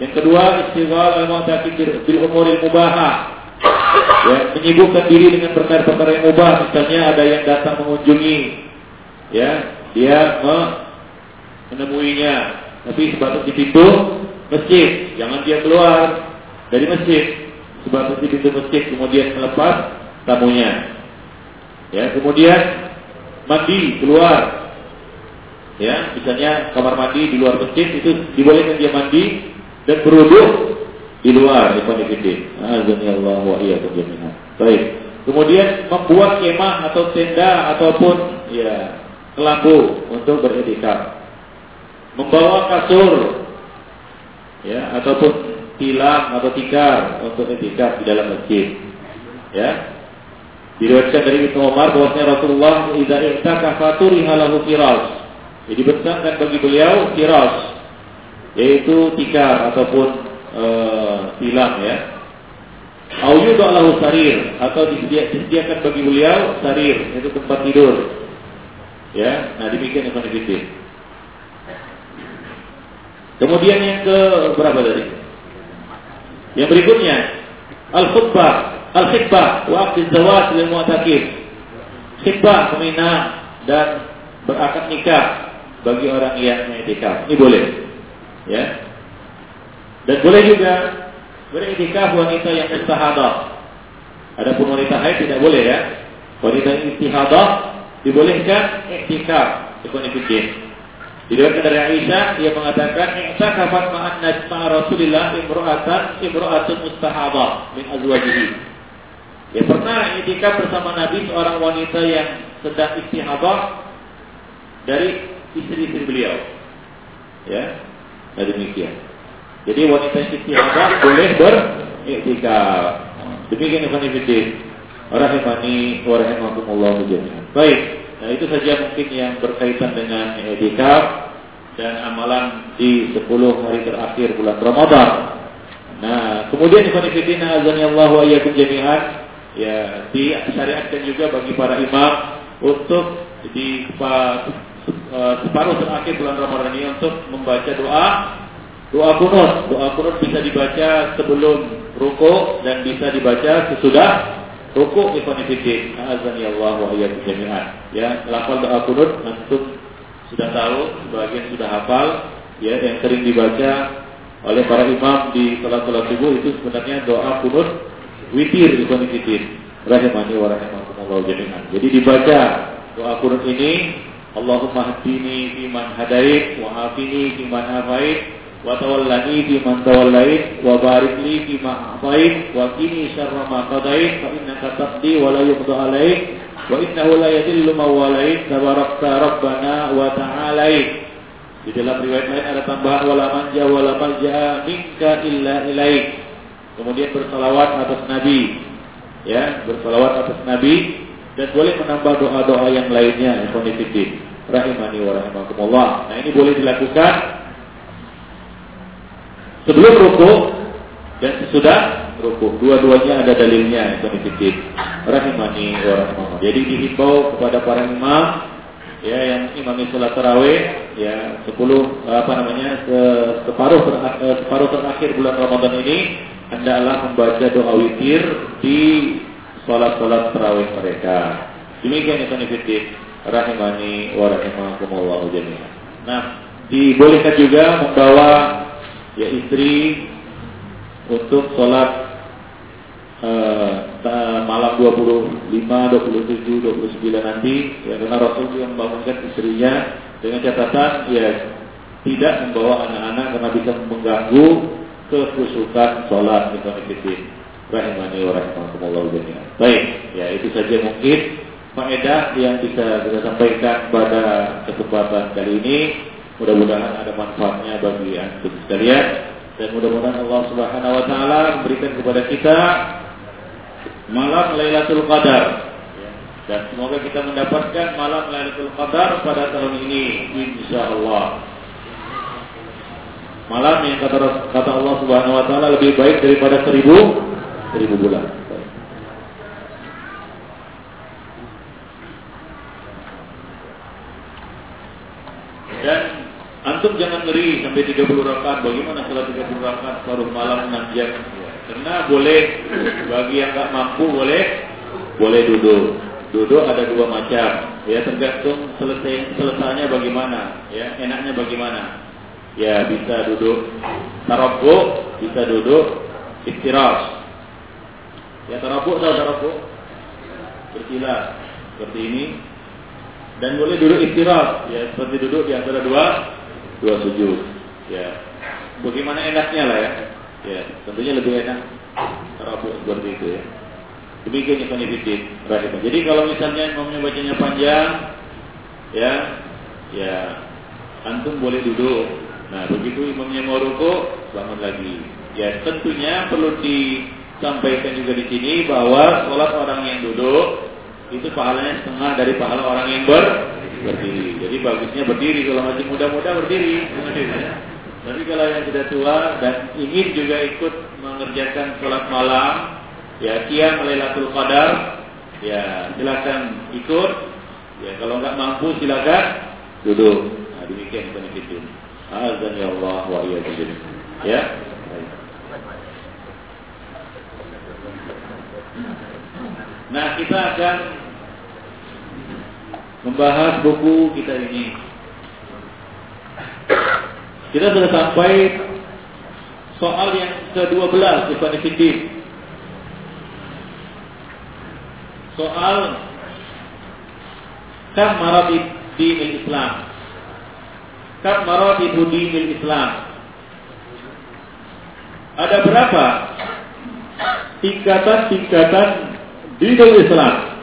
Yang kedua, istighfar al-mu'taqid bil umuril mubahah ya, menyibukkan diri dengan perkara-perkara yang mubah. Misalnya ada yang datang mengunjungi ya dia menemuinya. Tapi sebatas di pintu masjid jangan dia keluar dari masjid. Sebatas di pintu masjid kemudian melepas tamunya. Ya kemudian mandi keluar. Ya misalnya kamar mandi di luar masjid itu dibolehkan dia mandi dan beruduk di luar. Azza Allah wa iyyakum jami'an. Baik. Kemudian membuat kemah atau tenda ataupun ya kelambu untuk beriktikaf. Membawa kasur ya ataupun tilam atau tikar untuk iktikaf di dalam masjid. Ya. Diriwayatkan dari Ibnu Umar bahwasanya Rasulullah idza i'takafa turiha lahu firas. Jadi besarkan bagi beliau firas yaitu tikar ataupun uh, ya. Au yudallahu sarir atau disediakan bagi beliau sarir itu tempat tidur. Ya, nah demikian yang dikit. Kemudian yang ke berapa tadi? Yang berikutnya al khutbah wa aqd zawaj lil mu'takif. Khitbah dan berakad nikah bagi orang yang mengiktikaf. Ini boleh. Ya. Dan boleh juga beriktikaf wanita yang istihadah. Adapun wanita haid tidak boleh ya. Wanita yang istihadah dibolehkan iktikaf. Ikut fikih. Diriwayatkan dari Aisyah, ia mengatakan, "I'takafat ma'an najma Rasulillah imra'atan imra'atun mustahadah min azwajihi." Ya pernah iktikaf bersama Nabi seorang wanita yang sedang istihadah dari istri-istri beliau. Ya, nah demikian. Jadi wanita istihadah boleh beriktikaf. Demikian Ibn Fiddin. Rahimani wa rahimakumullah jami'an. Baik. Nah itu saja mungkin yang berkaitan dengan etikaf dan amalan di 10 hari terakhir bulan Ramadan. Nah, kemudian fillah azan Allah wa iyyakum jami'an ya disyariatkan juga bagi para imam untuk di eh, separuh terakhir bulan Ramadan ini untuk membaca doa doa kunut. Doa kunut bisa dibaca sebelum ruko dan bisa dibaca sesudah Rukuk ikhwan fillah, azan ya Allah wa iyyakum jami'an. Ya, lafal doa kunut antum sudah tahu, sebagian sudah hafal, ya yang sering dibaca oleh para imam di salat-salat subuh itu sebenarnya doa kunut witir ikhwan fillah. Rahimani wa rahimakumullah jami'an. Jadi dibaca doa kunut ini Allahumma hadini fiman hadait wa afini fiman afait ma atait wa qini syarra ma qadait fa innaka taqdi wa la yuqda alaik wa innahu la yadillu ma walait tabarakta rabbana wa ta'alait. Di dalam riwayat lain ada tambahan wala manja wala malja minka illa ilaik. Kemudian bersalawat atas nabi. Ya bersalawat atas nabi. Dan boleh menambah doa-doa yang lainnya ikhwan rahimani wa rahimakumullah. Nah ini boleh dilakukan sebelum ruku dan sesudah ruku. Dua-duanya ada dalilnya yang titip. Rahimani wa rahimahullah. Jadi dihimbau kepada para imam ya yang imami sholat tarawih ya 10 apa namanya se, separuh eh, separuh terakhir bulan Ramadan ini hendaklah membaca doa witir di sholat-sholat tarawih mereka. Demikian yang titip. Rahimani wa rahimakumullah jami'an. Nah, dibolehkan juga membawa ya istri untuk sholat uh, malam 25, 27, 29 nanti ya karena Rasul yang membangunkan istrinya dengan catatan ya tidak membawa anak-anak karena bisa mengganggu kekhusukan sholat ikhwan rahimani wa rahimakumullah jami'an. Baik, ya itu saja mungkin faedah yang bisa kita sampaikan pada kesempatan kali ini. Mudah-mudahan ada manfaatnya bagi antum sekalian dan mudah-mudahan Allah Subhanahu wa taala memberikan kepada kita malam Lailatul Qadar. Dan semoga kita mendapatkan malam Lailatul Qadar pada tahun ini insya Allah. Malam yang kata kata Allah Subhanahu wa taala lebih baik daripada seribu seribu bulan. Dan Antum jangan ngeri sampai 30 rakaat. Bagaimana kalau 30 rakaat paruh malam 6 jam? Karena boleh bagi yang nggak mampu boleh boleh duduk. Duduk ada dua macam. Ya tergantung selesai selesainya bagaimana. Ya enaknya bagaimana. Ya bisa duduk tarabuk, bisa duduk istirahat. Ya tarabuk atau tarabuk? Bersila seperti ini. Dan boleh duduk istirahat. Ya seperti duduk di antara dua dua sujud. Ya, bagaimana enaknya lah ya. Ya, tentunya lebih enak rabu seperti itu ya. Demikian yang penyelidik rahimah. Jadi kalau misalnya mau bacanya panjang, ya, ya, antum boleh duduk. Nah, begitu imamnya mau ruku, bangun lagi. Ya, tentunya perlu disampaikan juga di sini bahwa sholat orang yang duduk itu pahalanya setengah dari pahala orang yang ber berdiri. Jadi bagusnya berdiri kalau masih muda-muda berdiri. Tapi kalau yang sudah tua dan ingin juga ikut mengerjakan sholat malam, ya kiam Lailatul Qadar, ya silakan ikut. Ya kalau nggak mampu silakan duduk. Nah, demikian benefitnya. Azan ya Allah wa iyyakum. Ya. Nah, kita akan membahas buku kita ini. Kita sudah sampai soal yang ke-12 Ikhwan Fiddin. Soal kam maratib dinil Islam. Kam maratib dinil Islam. Ada berapa tingkatan-tingkatan dinil Islam?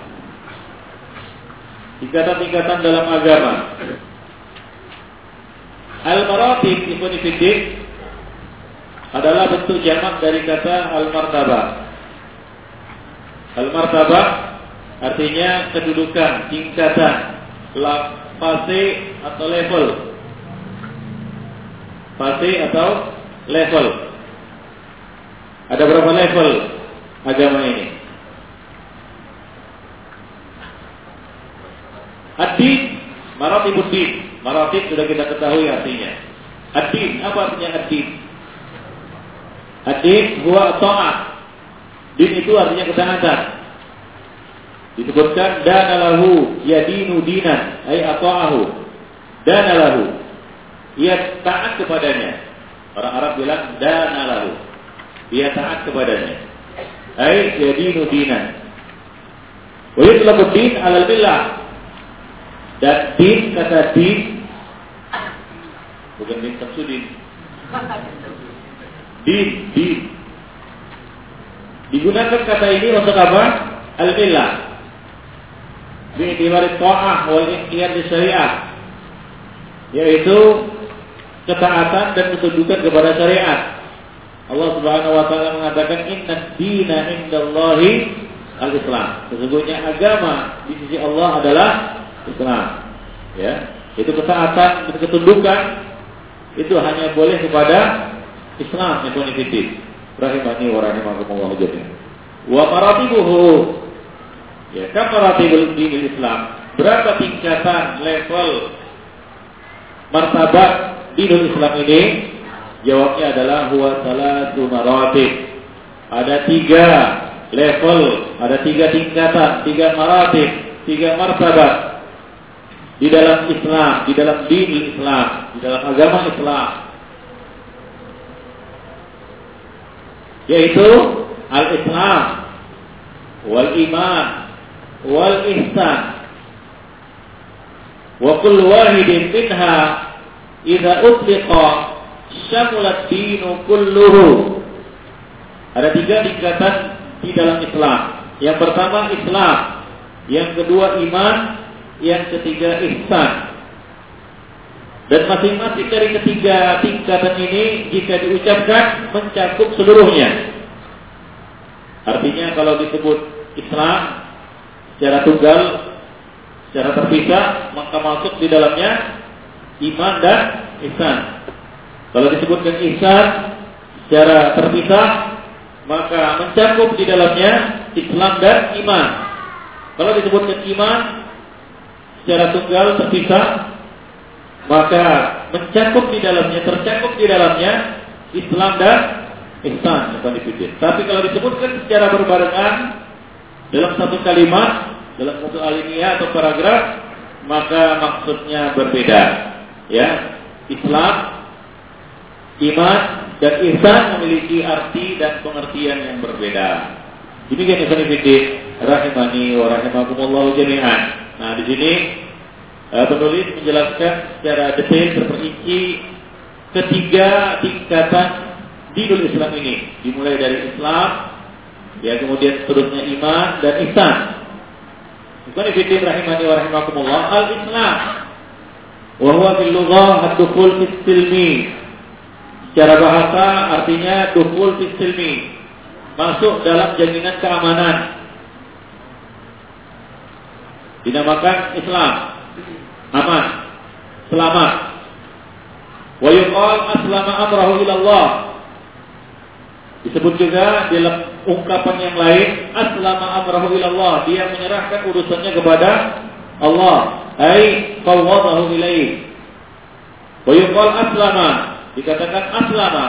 Tingkatan-tingkatan dalam agama. Al-maratib Ikhwan Fiddin adalah bentuk jamak dari kata al-martabah. Al-martabah artinya kedudukan, tingkatan, fase atau level. Fase atau level. Ada berapa level agama ini? Ad-din, maratibuddin. Maratib sudah kita ketahui artinya. Ad-din, apa artinya ad-din? Hadis huwa ta'ah. Din itu artinya ketaatan. Disebutkan dana lahu yadinu dinan ay ata'ahu. Dana lahu. Ia taat kepadanya. Orang Arab bilang dana lahu. Ia taat kepadanya. Ay yadinu dinan. Wa yutlaqu din billah. Dan din kata din bukan din tafsudin. Din, din. Digunakan kata ini untuk apa? Al-millah. Bi'tibar ta'ah wal inqiyad syariah. Yaitu ketaatan dan ketundukan kepada syariat. Allah Subhanahu wa taala mengatakan inna dina indallahi al-Islam. Sesungguhnya agama di sisi Allah adalah Islam. Ya, itu ketaatan dan ketundukan itu hanya boleh kepada Islam yang Fiddin. Rahimani wa rahimakumullah jami'an. Wa maratibuhu. Ya, maratibul dinil Islam. Berapa tingkatan level martabat dinul Islam ini? Jawabnya adalah huwa salatu maratib. Ada tiga level, ada tiga tingkatan, tiga maratib, tiga martabat di dalam Islam, di dalam din Islam, di dalam agama Islam. yaitu al-Islam wal iman wal ihsan wa kullu wahidin minha idza utliqa syamalat dinu kulluhu. Ada tiga tingkatan di dalam Islam. Yang pertama Islam yang kedua iman yang ketiga ihsan dan masing-masing dari ketiga tingkatan ini jika diucapkan mencakup seluruhnya. Artinya kalau disebut Islam secara tunggal, secara terpisah, maka masuk di dalamnya iman dan ihsan. Kalau disebutkan ihsan secara terpisah, maka mencakup di dalamnya Islam dan iman. Kalau disebutkan iman secara tunggal terpisah, maka mencakup di dalamnya, tercakup di dalamnya Islam dan ihsan bukan dipikir. Tapi kalau disebutkan secara berbarengan dalam satu kalimat, dalam satu alinea atau paragraf, maka maksudnya berbeda. Ya, Islam, iman dan ihsan memiliki arti dan pengertian yang berbeda. Demikian Ibnu Fiddin rahimani wa rahimakumullah jami'an. Nah, di sini uh, penulis menjelaskan secara detail terperinci ketiga tingkatan dinul Islam ini. Dimulai dari Islam ya kemudian seterusnya iman dan ihsan. Bukan ibn rahimani wa rahimakumullah al-Islam. Wa huwa fil lughah ad-dukhul fi silmi. Secara bahasa artinya dukhul fi silmi. Masuk dalam jaminan keamanan dinamakan Islam aman, selamat. Wa yuqal aslama amrahu ilallah. Disebut juga dalam ungkapan yang lain aslama amrahu ilallah, dia menyerahkan urusannya kepada Allah, ai qawwadahu ilaih. Wa yuqal aslama, dikatakan aslama.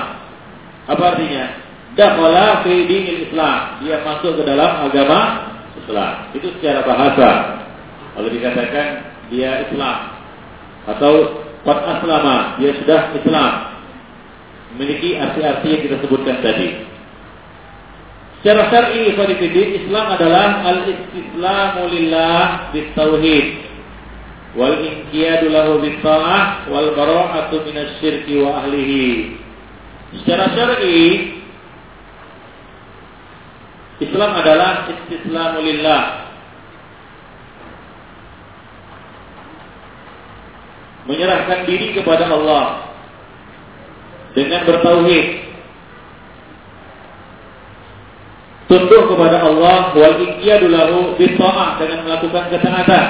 Apa artinya? Dakhala fi dinil Islam. Dia masuk ke dalam agama Islam. Itu secara bahasa. Kalau dikatakan dia Islam atau Qad aslama, dia sudah Islam. Memiliki arti-arti yang kita sebutkan tadi. Secara syar'i ikhwanifidin Islam adalah al-istislamu lillah bitauhid wal inqiyadu lahu bitta'ah wal bara'atu minasyirki wa ahlihi. Secara syar'i Islam adalah istislamu lillah menyerahkan diri kepada Allah dengan bertauhid. Tunduk kepada Allah wal iqyadu lahu bitta'ah dengan melakukan ketaatan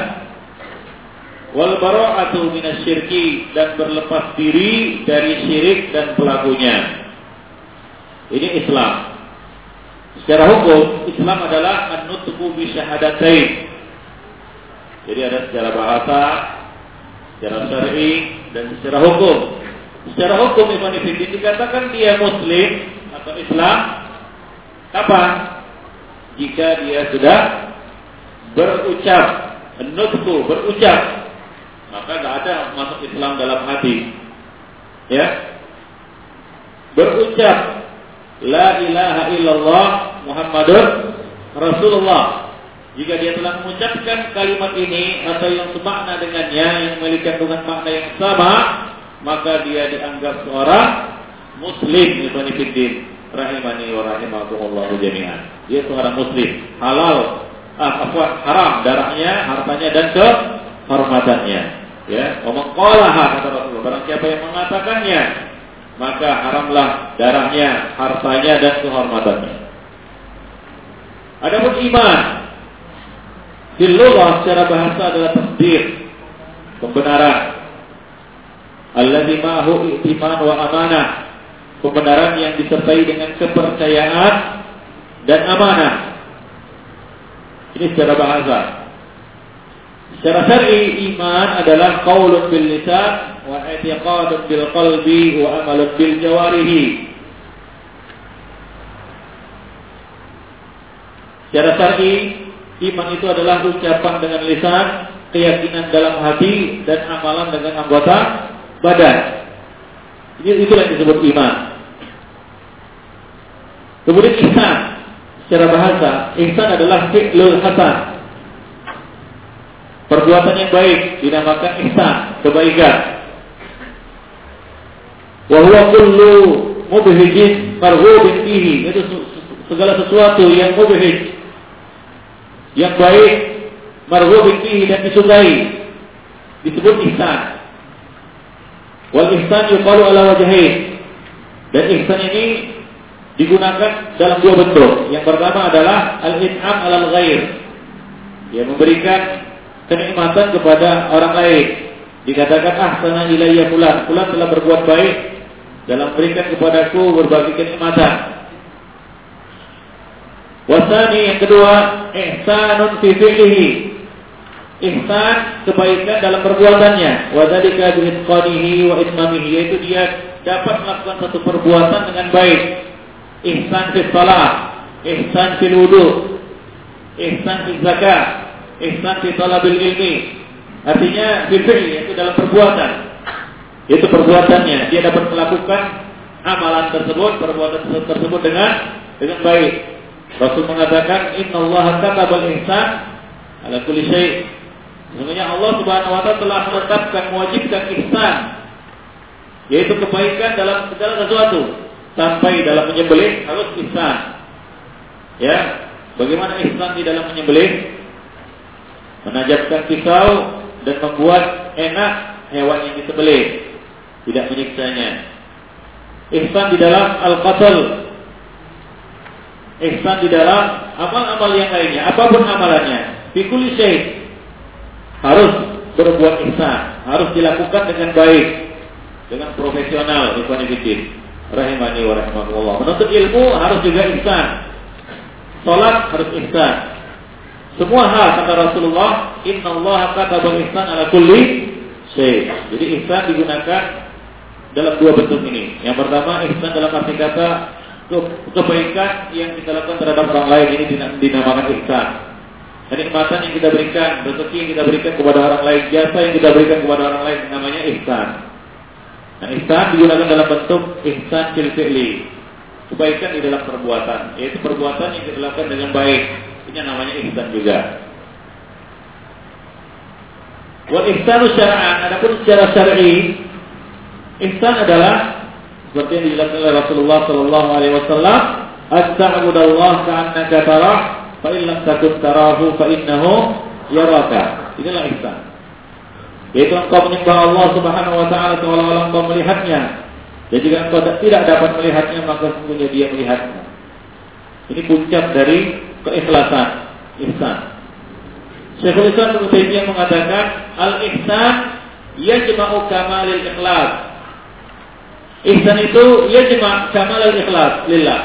wal bara'atu minasyirki dan berlepas diri dari syirik dan pelakunya. Ini Islam. Secara hukum Islam adalah an-nutqu bi syahadatain. Jadi ada secara bahasa secara syar'i dan secara hukum. Secara hukum Ibn Fiddin dikatakan dia muslim atau Islam kapan? Jika dia sudah berucap, nutku berucap, maka tidak ada masuk Islam dalam hati. Ya, berucap La ilaha illallah Muhammadur Rasulullah jika dia telah mengucapkan kalimat ini atau yang semakna dengannya yang memiliki kandungan makna yang sama, maka dia dianggap seorang muslim Ibn Fiddin rahimani wa rahimakumullah jami'an. Dia seorang muslim, halal, ah, apa, haram darahnya, hartanya dan kehormatannya. Ya, ngomong kata Rasulullah, barang siapa yang mengatakannya, maka haramlah darahnya, hartanya dan kehormatannya. Adapun iman, di secara bahasa adalah tasdir, pembenaran. Alladzi ma'hu i'timan wa amanah. Pembenaran yang disertai dengan kepercayaan dan amanah. Ini secara bahasa. Secara syar'i iman adalah qaulun bil lisan wa i'tiqadun bil qalbi wa amalun bil jawarihi. Secara syar'i Iman itu adalah ucapan dengan lisan, keyakinan dalam hati, dan amalan dengan anggota badan. Ini itulah yang disebut iman. Kemudian ihsan secara bahasa, ihsan adalah fi'lul hasan. Perbuatan yang baik dinamakan ihsan, kebaikan. Wa huwa kullu mubhijin marghubin fihi. Itu segala sesuatu yang mubhij yang baik marhubin fihi dan disukai. Disebut ihsan. Wal ihsan yuqalu ala wajhain. Dan ihsan ini digunakan dalam dua bentuk. Yang pertama adalah al-in'am alal ghair yang memberikan kenikmatan kepada orang lain. Dikatakan ah sana ilayya fulan. Fulan telah berbuat baik dalam berikan kepadaku berbagai kenikmatan Wasani yang kedua, ihsanun fi fi'lihi. Ihsan kebaikan dalam perbuatannya. Wa dzalika bi wa itmamihi yaitu dia dapat melakukan satu perbuatan dengan baik. Ihsan fi shalah, ihsan fi wudu, ihsan fi zakat, ihsan fi talabil ilmi. Artinya fi fi'li yaitu dalam perbuatan. Itu perbuatannya, dia dapat melakukan amalan tersebut, perbuatan tersebut dengan dengan baik. Rasul mengatakan Inna Allah katabal ihsan ala kulli syai. Sesungguhnya Allah Subhanahu wa taala telah menetapkan mewajibkan ihsan yaitu kebaikan dalam segala sesuatu sampai dalam menyembelih harus ihsan. Ya, bagaimana ihsan di dalam menyembelih? Menajamkan pisau dan membuat enak hewan yang disembelih, tidak menyiksanya. Ihsan di dalam al-qatl ihsan di dalam amal-amal yang lainnya, apa pun amalannya, syait harus berbuat ihsan, harus dilakukan dengan baik, dengan profesional, ikhwan rahimani wa rahmatullah. Menuntut ilmu harus juga ihsan. Salat harus ihsan. Semua hal kata Rasulullah, Inna Allah kata ihsan ala kulli syai. Jadi ihsan digunakan dalam dua bentuk ini. Yang pertama ihsan dalam arti kata kebaikan yang kita lakukan terhadap orang lain ini dinamakan ihsan. kenikmatan yang kita berikan, rezeki yang kita berikan kepada orang lain, jasa yang kita berikan kepada orang lain namanya ihsan. Nah, ihsan digunakan dalam bentuk ihsan fil fi'li. Kebaikan di dalam perbuatan, yaitu perbuatan yang dilakukan dengan baik. Ini namanya ihsan juga. Wal ihsanu syar'an, adapun secara syar'i, ihsan adalah seperti yang dijelaskan oleh Rasulullah sallallahu alaihi wasallam, "At-ta'budallah ka'annaka tarah, fa in lam takun tarahu fa innahu yaraka." Inilah ihsan. Yaitu engkau menyembah Allah Subhanahu wa taala seolah-olah engkau melihatnya. Dan jika engkau tidak dapat melihatnya, maka sesungguhnya dia melihatnya. Ini puncak dari keikhlasan, ihsan. Syekhul Islam Ibnu Taimiyah mengatakan al-ihsan yajma'u kamalil ikhlas. Ihsan itu yajma' kamalil ikhlas lillah.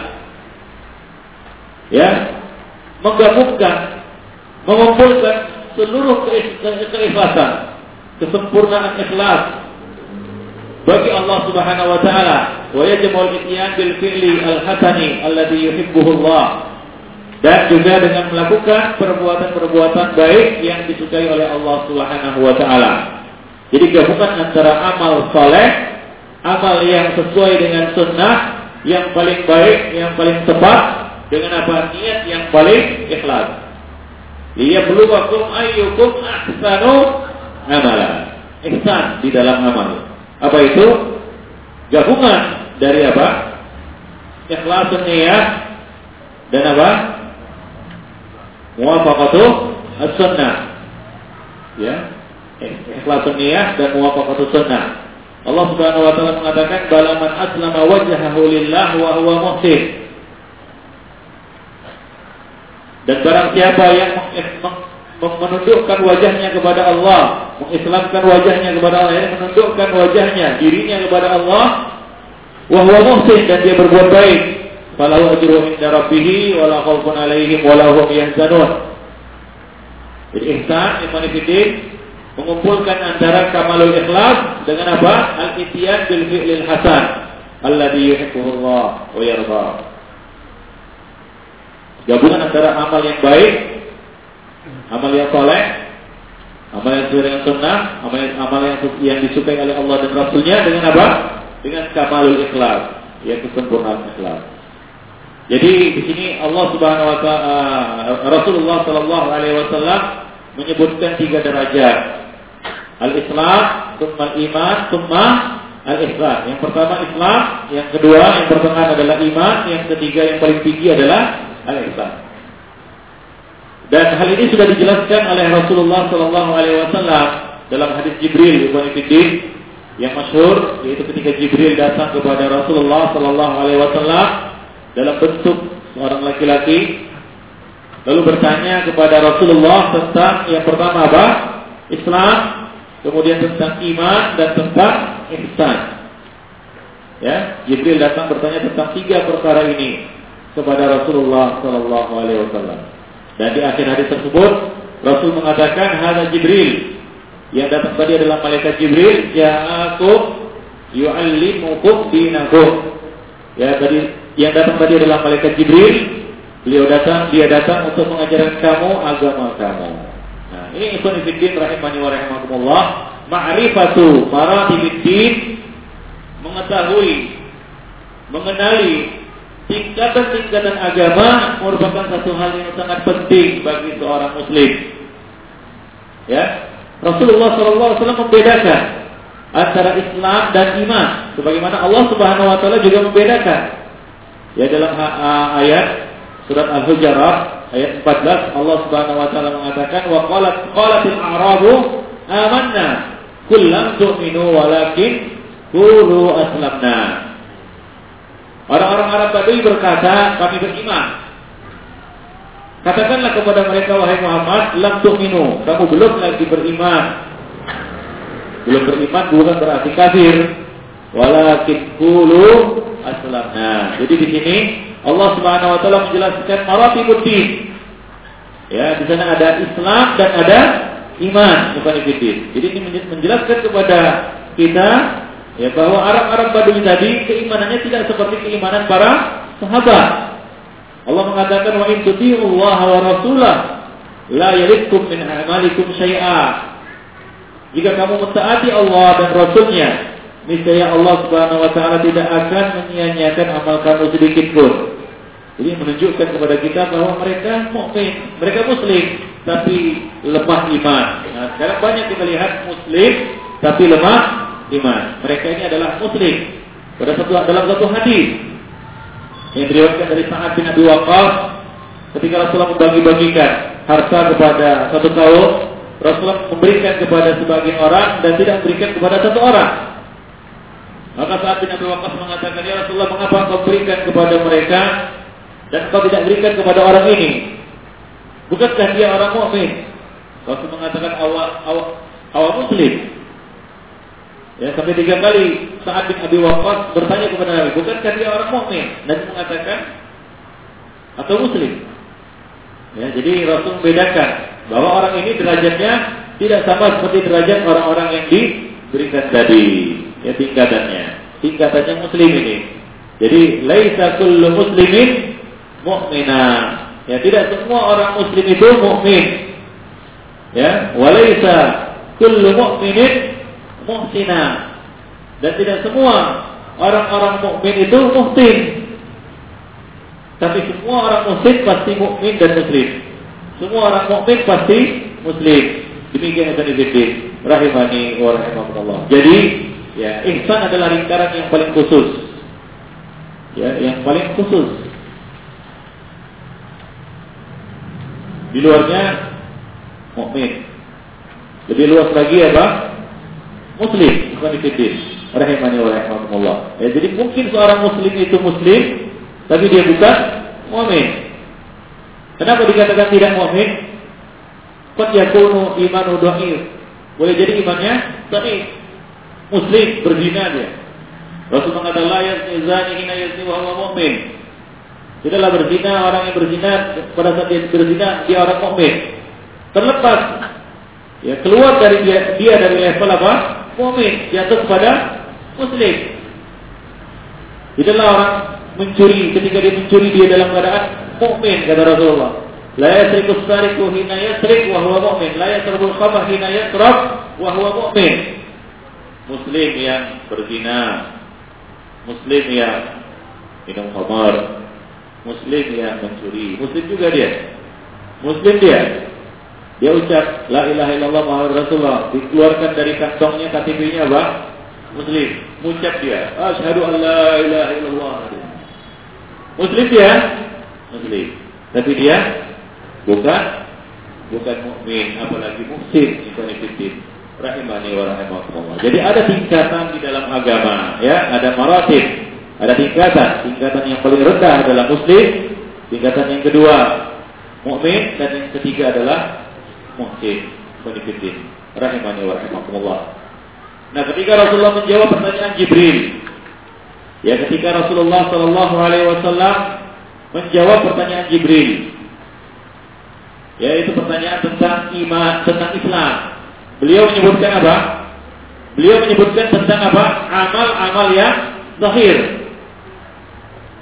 Ya, menggabungkan, mengumpulkan seluruh keikhlasan, kesempurnaan ikhlas bagi Allah Subhanahu wa taala wa yajma'ul ityan bil fi'li al-hasani alladhi yuhibbuhu Allah dan juga dengan melakukan perbuatan-perbuatan baik yang disukai oleh Allah Subhanahu wa taala. Jadi gabungan antara amal soleh, amal yang sesuai dengan sunnah, yang paling baik, yang paling tepat, dengan apa niat yang paling ikhlas. Liyabluwakum ayyukum ahsanu amala. Ihsan di dalam amal. Apa itu? Gabungan dari apa? Ikhlas niat dan apa? muwafaqatu as-sunnah. Ya. Ikhlasun niyah dan muwafaqatu sunnah. Allah Subhanahu wa taala mengatakan balaman aslama wajhahu lillah wa huwa muhsin. Dan barang siapa yang menundukkan wajahnya kepada Allah, mengislamkan wajahnya kepada Allah, yang menundukkan wajahnya, dirinya kepada Allah, wa huwa muhsin dan dia berbuat baik, falahu ajruhu inda rabbih wala khaufun alaihim wala hum yahzanun. Ihsan iman mengumpulkan antara kamalul ikhlas dengan apa? Al-ityan bil fi'lil hasan alladhi yuhibbuhu Allah wa yarda. Gabungan antara amal yang baik, amal yang soleh, amal yang sesuai dengan sunnah, amal yang, amal yang, yang disukai oleh Allah dan Rasulnya dengan apa? Dengan kamalul ikhlas, yaitu kesempurnaan ikhlas. Jadi di sini Allah Subhanahu wa taala Rasulullah sallallahu alaihi wasallam menyebutkan tiga derajat. Al-Islam, tsumma iman tsumma al-ihsan. Yang pertama Islam, yang kedua yang pertengahan adalah iman, yang ketiga yang paling tinggi adalah al-ihsan. Dan hal ini sudah dijelaskan oleh Rasulullah sallallahu alaihi wasallam dalam hadis Jibril Ibn yang masyhur yaitu ketika Jibril datang kepada Rasulullah sallallahu alaihi wasallam dalam bentuk seorang laki-laki lalu bertanya kepada Rasulullah tentang yang pertama apa? Islam, kemudian tentang iman dan tentang ihsan. Ya, Jibril datang bertanya tentang tiga perkara ini kepada Rasulullah Shallallahu Alaihi Wasallam. Dan di akhir hadis tersebut Rasul mengatakan hada Jibril yang datang tadi adalah malaikat Jibril ja'akum yu'allimukum dinakum. Ya tadi yang datang tadi adalah malaikat Jibril. Beliau datang, dia datang untuk mengajarkan kamu agama kamu. Ini ikhwan fillah rahimani wa rahimakumullah. Ma'rifatu maratibiddin mengetahui mengenali tingkatan-tingkatan agama merupakan satu hal yang sangat penting bagi seorang muslim. Ya, Rasulullah SAW membedakan antara Islam dan iman, sebagaimana Allah Subhanahu Wa Taala juga membedakan Ya dalam ayat surat Al-Hujarat ayat 14 Allah Subhanahu wa taala mengatakan wa qalat qalatil a'rabu amanna qul lam tu'minu walakin qulu aslamna Orang-orang Arab tadi berkata, kami beriman. Katakanlah kepada mereka, wahai Muhammad, lam tu'minu, kamu belum lagi beriman. Belum beriman bukan berarti kafir. Walakin qulu aslamna. Jadi di sini Allah Subhanahu wa taala menjelaskan maratibuddin. Ya, di sana ada Islam dan ada iman, bukan ibidin. Jadi ini menjelaskan kepada kita ya bahwa Arab-Arab Badui tadi keimanannya tidak seperti keimanan para sahabat. Allah mengatakan wa in Allah wa rasulah la yalitkum min a'malikum syai'a. Jika kamu mentaati Allah dan Rasulnya, niscaya Allah Subhanahu wa taala tidak akan menyia-nyiakan amal kamu sedikit pun. Ini menunjukkan kepada kita bahwa mereka mukmin, mereka muslim, tapi lemah iman. Nah, sekarang banyak kita lihat muslim tapi lemah iman. Mereka ini adalah muslim. Pada satu dalam satu hadis yang diriwayatkan dari Sa'ad bin Abi Waqqas ketika Rasulullah membagi-bagikan harta kepada satu kaum, Rasulullah memberikan kepada sebagian orang dan tidak memberikan kepada satu orang. Maka saat bin Abi Waqqas mengatakan, "Ya Rasulullah, mengapa engkau berikan kepada mereka dan engkau tidak berikan kepada orang ini? Bukankah dia orang mukmin?" Rasul mengatakan, "Awal awal, awal muslim." Ya, sampai tiga kali saat bin Abi Waqqas bertanya kepada Nabi, bukankah dia orang mukmin? Nabi mengatakan atau muslim. Ya, jadi Rasul membedakan bahwa orang ini derajatnya tidak sama seperti derajat orang-orang yang diberikan tadi. Ya tingkatannya, tingkatannya muslim ini. Jadi laisa kullu muslimin mu'mina. Ya, tidak semua orang muslim itu mukmin. Ya, walaisa kullu mu'minin muhsina. Dan tidak semua orang-orang mukmin itu muhsin. Tapi semua orang muslim pasti mukmin dan muslim. Semua orang mukmin pasti muslim. Demikian yang tadi rahimani wa rahimakumullah. Jadi, ya, ihsan adalah lingkaran yang paling khusus. Ya, yang paling khusus. Di luarnya mukmin. Lebih luas lagi apa? muslim, bukan dikit Rahimani wa rahimakumullah. Ya, jadi mungkin seorang muslim itu muslim, tapi dia bukan mu'min. Kenapa dikatakan tidak mu'min? Qad yakunu imanu dhaif. Boleh jadi imannya tapi muslim berzina dia. Rasul mengatakan la yazni zani hina yazni wa huwa mu'min. Tidaklah berzina orang yang berzina pada saat dia berzina dia orang mukmin. Terlepas ya keluar dari dia, dia dari level apa? mukmin jatuh kepada muslim. Tidaklah orang mencuri ketika dia mencuri dia dalam keadaan mukmin kata Rasulullah. La yasriku sariku hina yasrik wa huwa mu'min. La yasrabul khamr hina yasrab wa huwa mu'min. Muslim yang berzina, muslim yang minum khamar, muslim yang mencuri, muslim juga dia. Muslim dia, dia ucap la ilaha illallah Muhammad Rasulullah, dikeluarkan dari kantongnya KTP-nya apa? Muslim. Ucap dia, asyhadu an la ilaha illallah. Muslim dia? Muslim. Tapi dia bukan bukan mukmin, apalagi muhsin, ikhwan rahimani wa rahimakumullah. Jadi ada tingkatan di dalam agama, ya, ada maratib, ada tingkatan. Tingkatan yang paling rendah adalah muslim, tingkatan yang kedua mukmin dan yang ketiga adalah muhsin Khonifuddin rahimani wa rahimakumullah. Nah, ketika Rasulullah menjawab pertanyaan Jibril, ya ketika Rasulullah Shallallahu Alaihi Wasallam menjawab pertanyaan Jibril, yaitu pertanyaan tentang iman, tentang Islam. Beliau menyebutkan apa? Beliau menyebutkan tentang apa? Amal-amal yang zahir.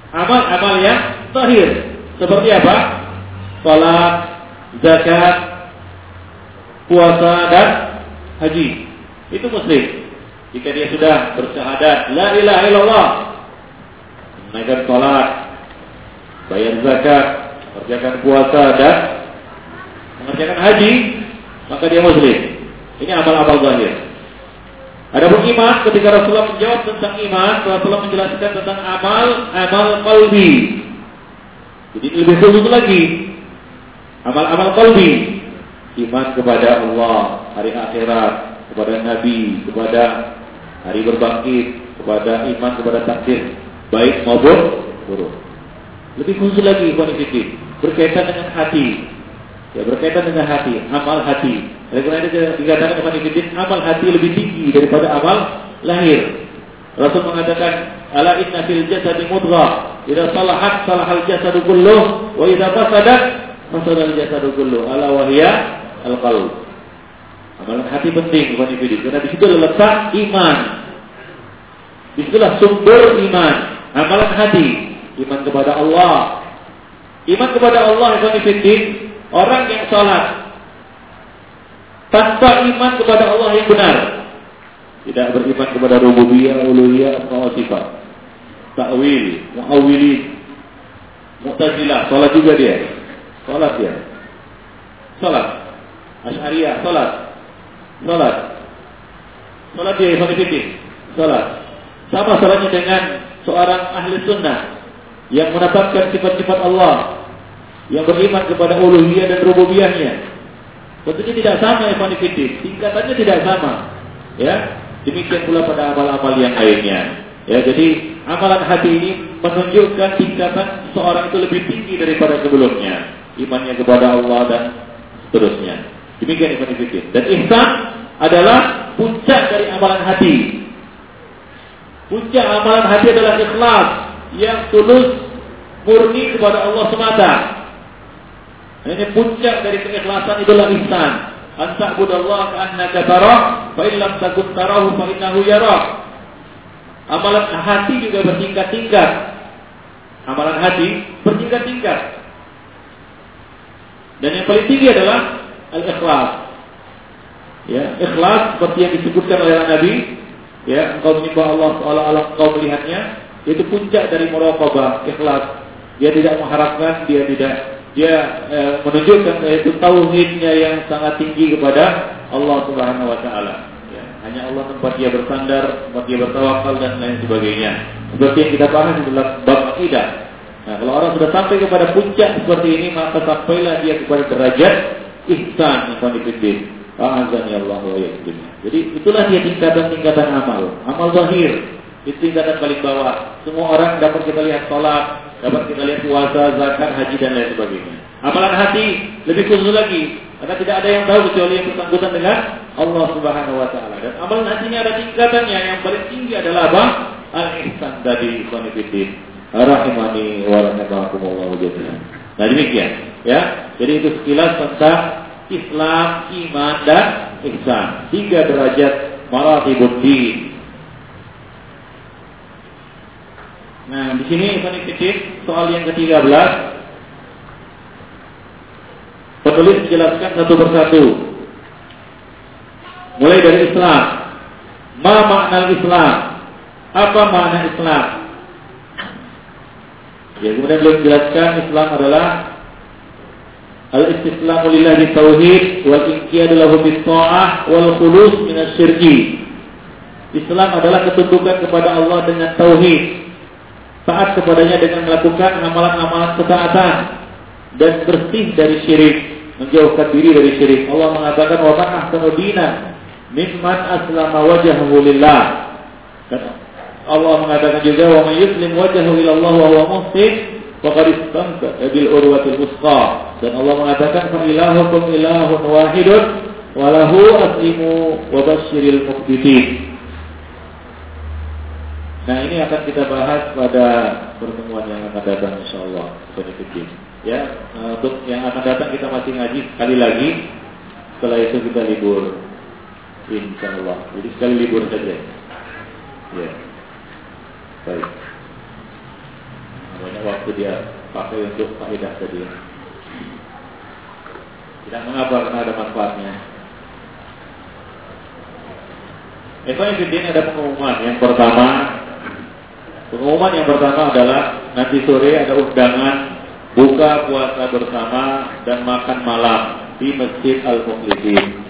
Amal-amal yang zahir. Seperti apa? Salat, zakat, puasa dan haji. Itu muslim. Jika dia sudah bersyahadat la ilaha illallah, menunaikan salat, bayar zakat, mengerjakan puasa dan mengerjakan haji, maka dia muslim. Ini amal-amal zahir. Ada iman ketika Rasulullah menjawab tentang iman, Rasulullah menjelaskan tentang amal, amal qalbi. Jadi lebih khusus lagi. Amal-amal qalbi iman kepada Allah, hari akhirat, kepada Nabi, kepada hari berbangkit, kepada iman kepada takdir, baik maupun buruk. Lebih khusus lagi, berkaitan dengan hati. Ya, berkaitan dengan hati, amal hati. Oleh karena itu dikatakan Ikhwan amal hati lebih tinggi daripada amal lahir. Rasul mengatakan, "Ala inna fil jasadi mudghah, idza salahat salahal jasadu kulluh, wa idza fasadat fasadal jasadu kulluh." Ala wahya al-qalb. Amalan hati penting bukan individu karena di situ letak iman. Di situlah sumber iman, amalan hati, iman kepada Allah. Iman kepada Allah itu orang yang salat, tanpa iman kepada Allah yang benar. Tidak beriman kepada rububiyah, uluhiyah, atau sifat. Ta'wil, mu'awilin, mu'tazilah, salat juga dia. Salat dia. Salat. Asy'ariyah, salat. Salat. Salat dia Ibn Salat. Sama salatnya dengan seorang ahli sunnah yang menetapkan sifat-sifat Allah yang beriman kepada uluhiyah dan rububiyahnya. Tentunya tidak sama Ibn tingkatannya tidak sama. Ya, demikian pula pada amal-amal yang lainnya. Ya, jadi amalan hati ini menunjukkan tingkatan seorang itu lebih tinggi daripada sebelumnya. Imannya kepada Allah dan seterusnya. Demikian Ibn Dan ihsan adalah puncak dari amalan hati. Puncak amalan hati adalah ikhlas yang tulus murni kepada Allah semata. Ini puncak dari keikhlasan itulah ihsan. An ta'budallaha ka'annaka tarah, fa in lam takun tarahu fa innahu yarak. Amalan hati juga bertingkat-tingkat. Amalan hati bertingkat-tingkat. Dan yang paling tinggi adalah al-ikhlas. Ya, ikhlas seperti yang disebutkan oleh Nabi, ya, engkau menyembah Allah seolah-olah engkau melihatnya, itu puncak dari muraqabah, ikhlas. Dia tidak mengharapkan, dia tidak dia e, menunjukkan yaitu tauhidnya yang sangat tinggi kepada Allah Subhanahu wa taala. Ya, hanya Allah tempat dia bersandar, tempat dia bertawakal dan lain sebagainya. Seperti yang kita bahas dalam bab akidah. Nah, kalau orang sudah sampai kepada puncak seperti ini, maka sampailah dia kepada derajat ihsan yang dipilih. Azani Allah wa Jadi itulah dia tingkatan-tingkatan amal. Amal zahir itu tingkatan paling bawah. Semua orang dapat kita lihat sholat, Dapat kita lihat puasa, zakat, haji dan lain sebagainya. Amalan hati lebih khusus lagi karena tidak ada yang tahu kecuali yang bersangkutan dengan Allah Subhanahu wa taala. Dan amalan hatinya ada tingkatannya. Yang paling tinggi adalah apa? Al-ihsan dari konfidin. Rahimani wa rahimakumullah. Nah demikian ya. Jadi itu sekilas tentang Islam, iman dan ihsan. Tiga derajat maratibud din Nah, di sini Ibn soal yang ke-13 penulis menjelaskan satu persatu. Mulai dari Islam. Ma makna Islam? Apa makna Islam? Ya, kemudian beliau menjelaskan Islam adalah al-istislamu lillahi tauhid wal inqiyadu lahu bis wal khulus min syirki. Islam adalah ketundukan kepada Allah dengan tauhid, taat kepadanya dengan melakukan amalan-amalan ketaatan dan bersih dari syirik, menjauhkan diri dari syirik. Allah mengatakan wa man ahsanu dinan mimman aslama wajhahu lillah. Allah mengatakan juga wa may yuslim wajhahu ila Allah wa huwa muhsin faqad istamsaka bil urwatil wuthqa. Dan Allah mengatakan fa ilahukum ilahun wahidun wa lahu aslimu wa basyiril muqbitin. Nah ini akan kita bahas pada pertemuan yang akan datang insya Allah Ya, eh, untuk yang akan datang kita masih ngaji sekali lagi. Setelah itu kita libur, insya Allah. Jadi sekali libur saja. Ya, baik. Banyak waktu dia pakai untuk faedah tadi. Tidak mengapa karena ada manfaatnya. Eva yang ada pengumuman. Yang pertama, Pengumuman yang pertama adalah nanti sore ada undangan buka puasa bersama dan makan malam di Masjid Al Mukhlifin.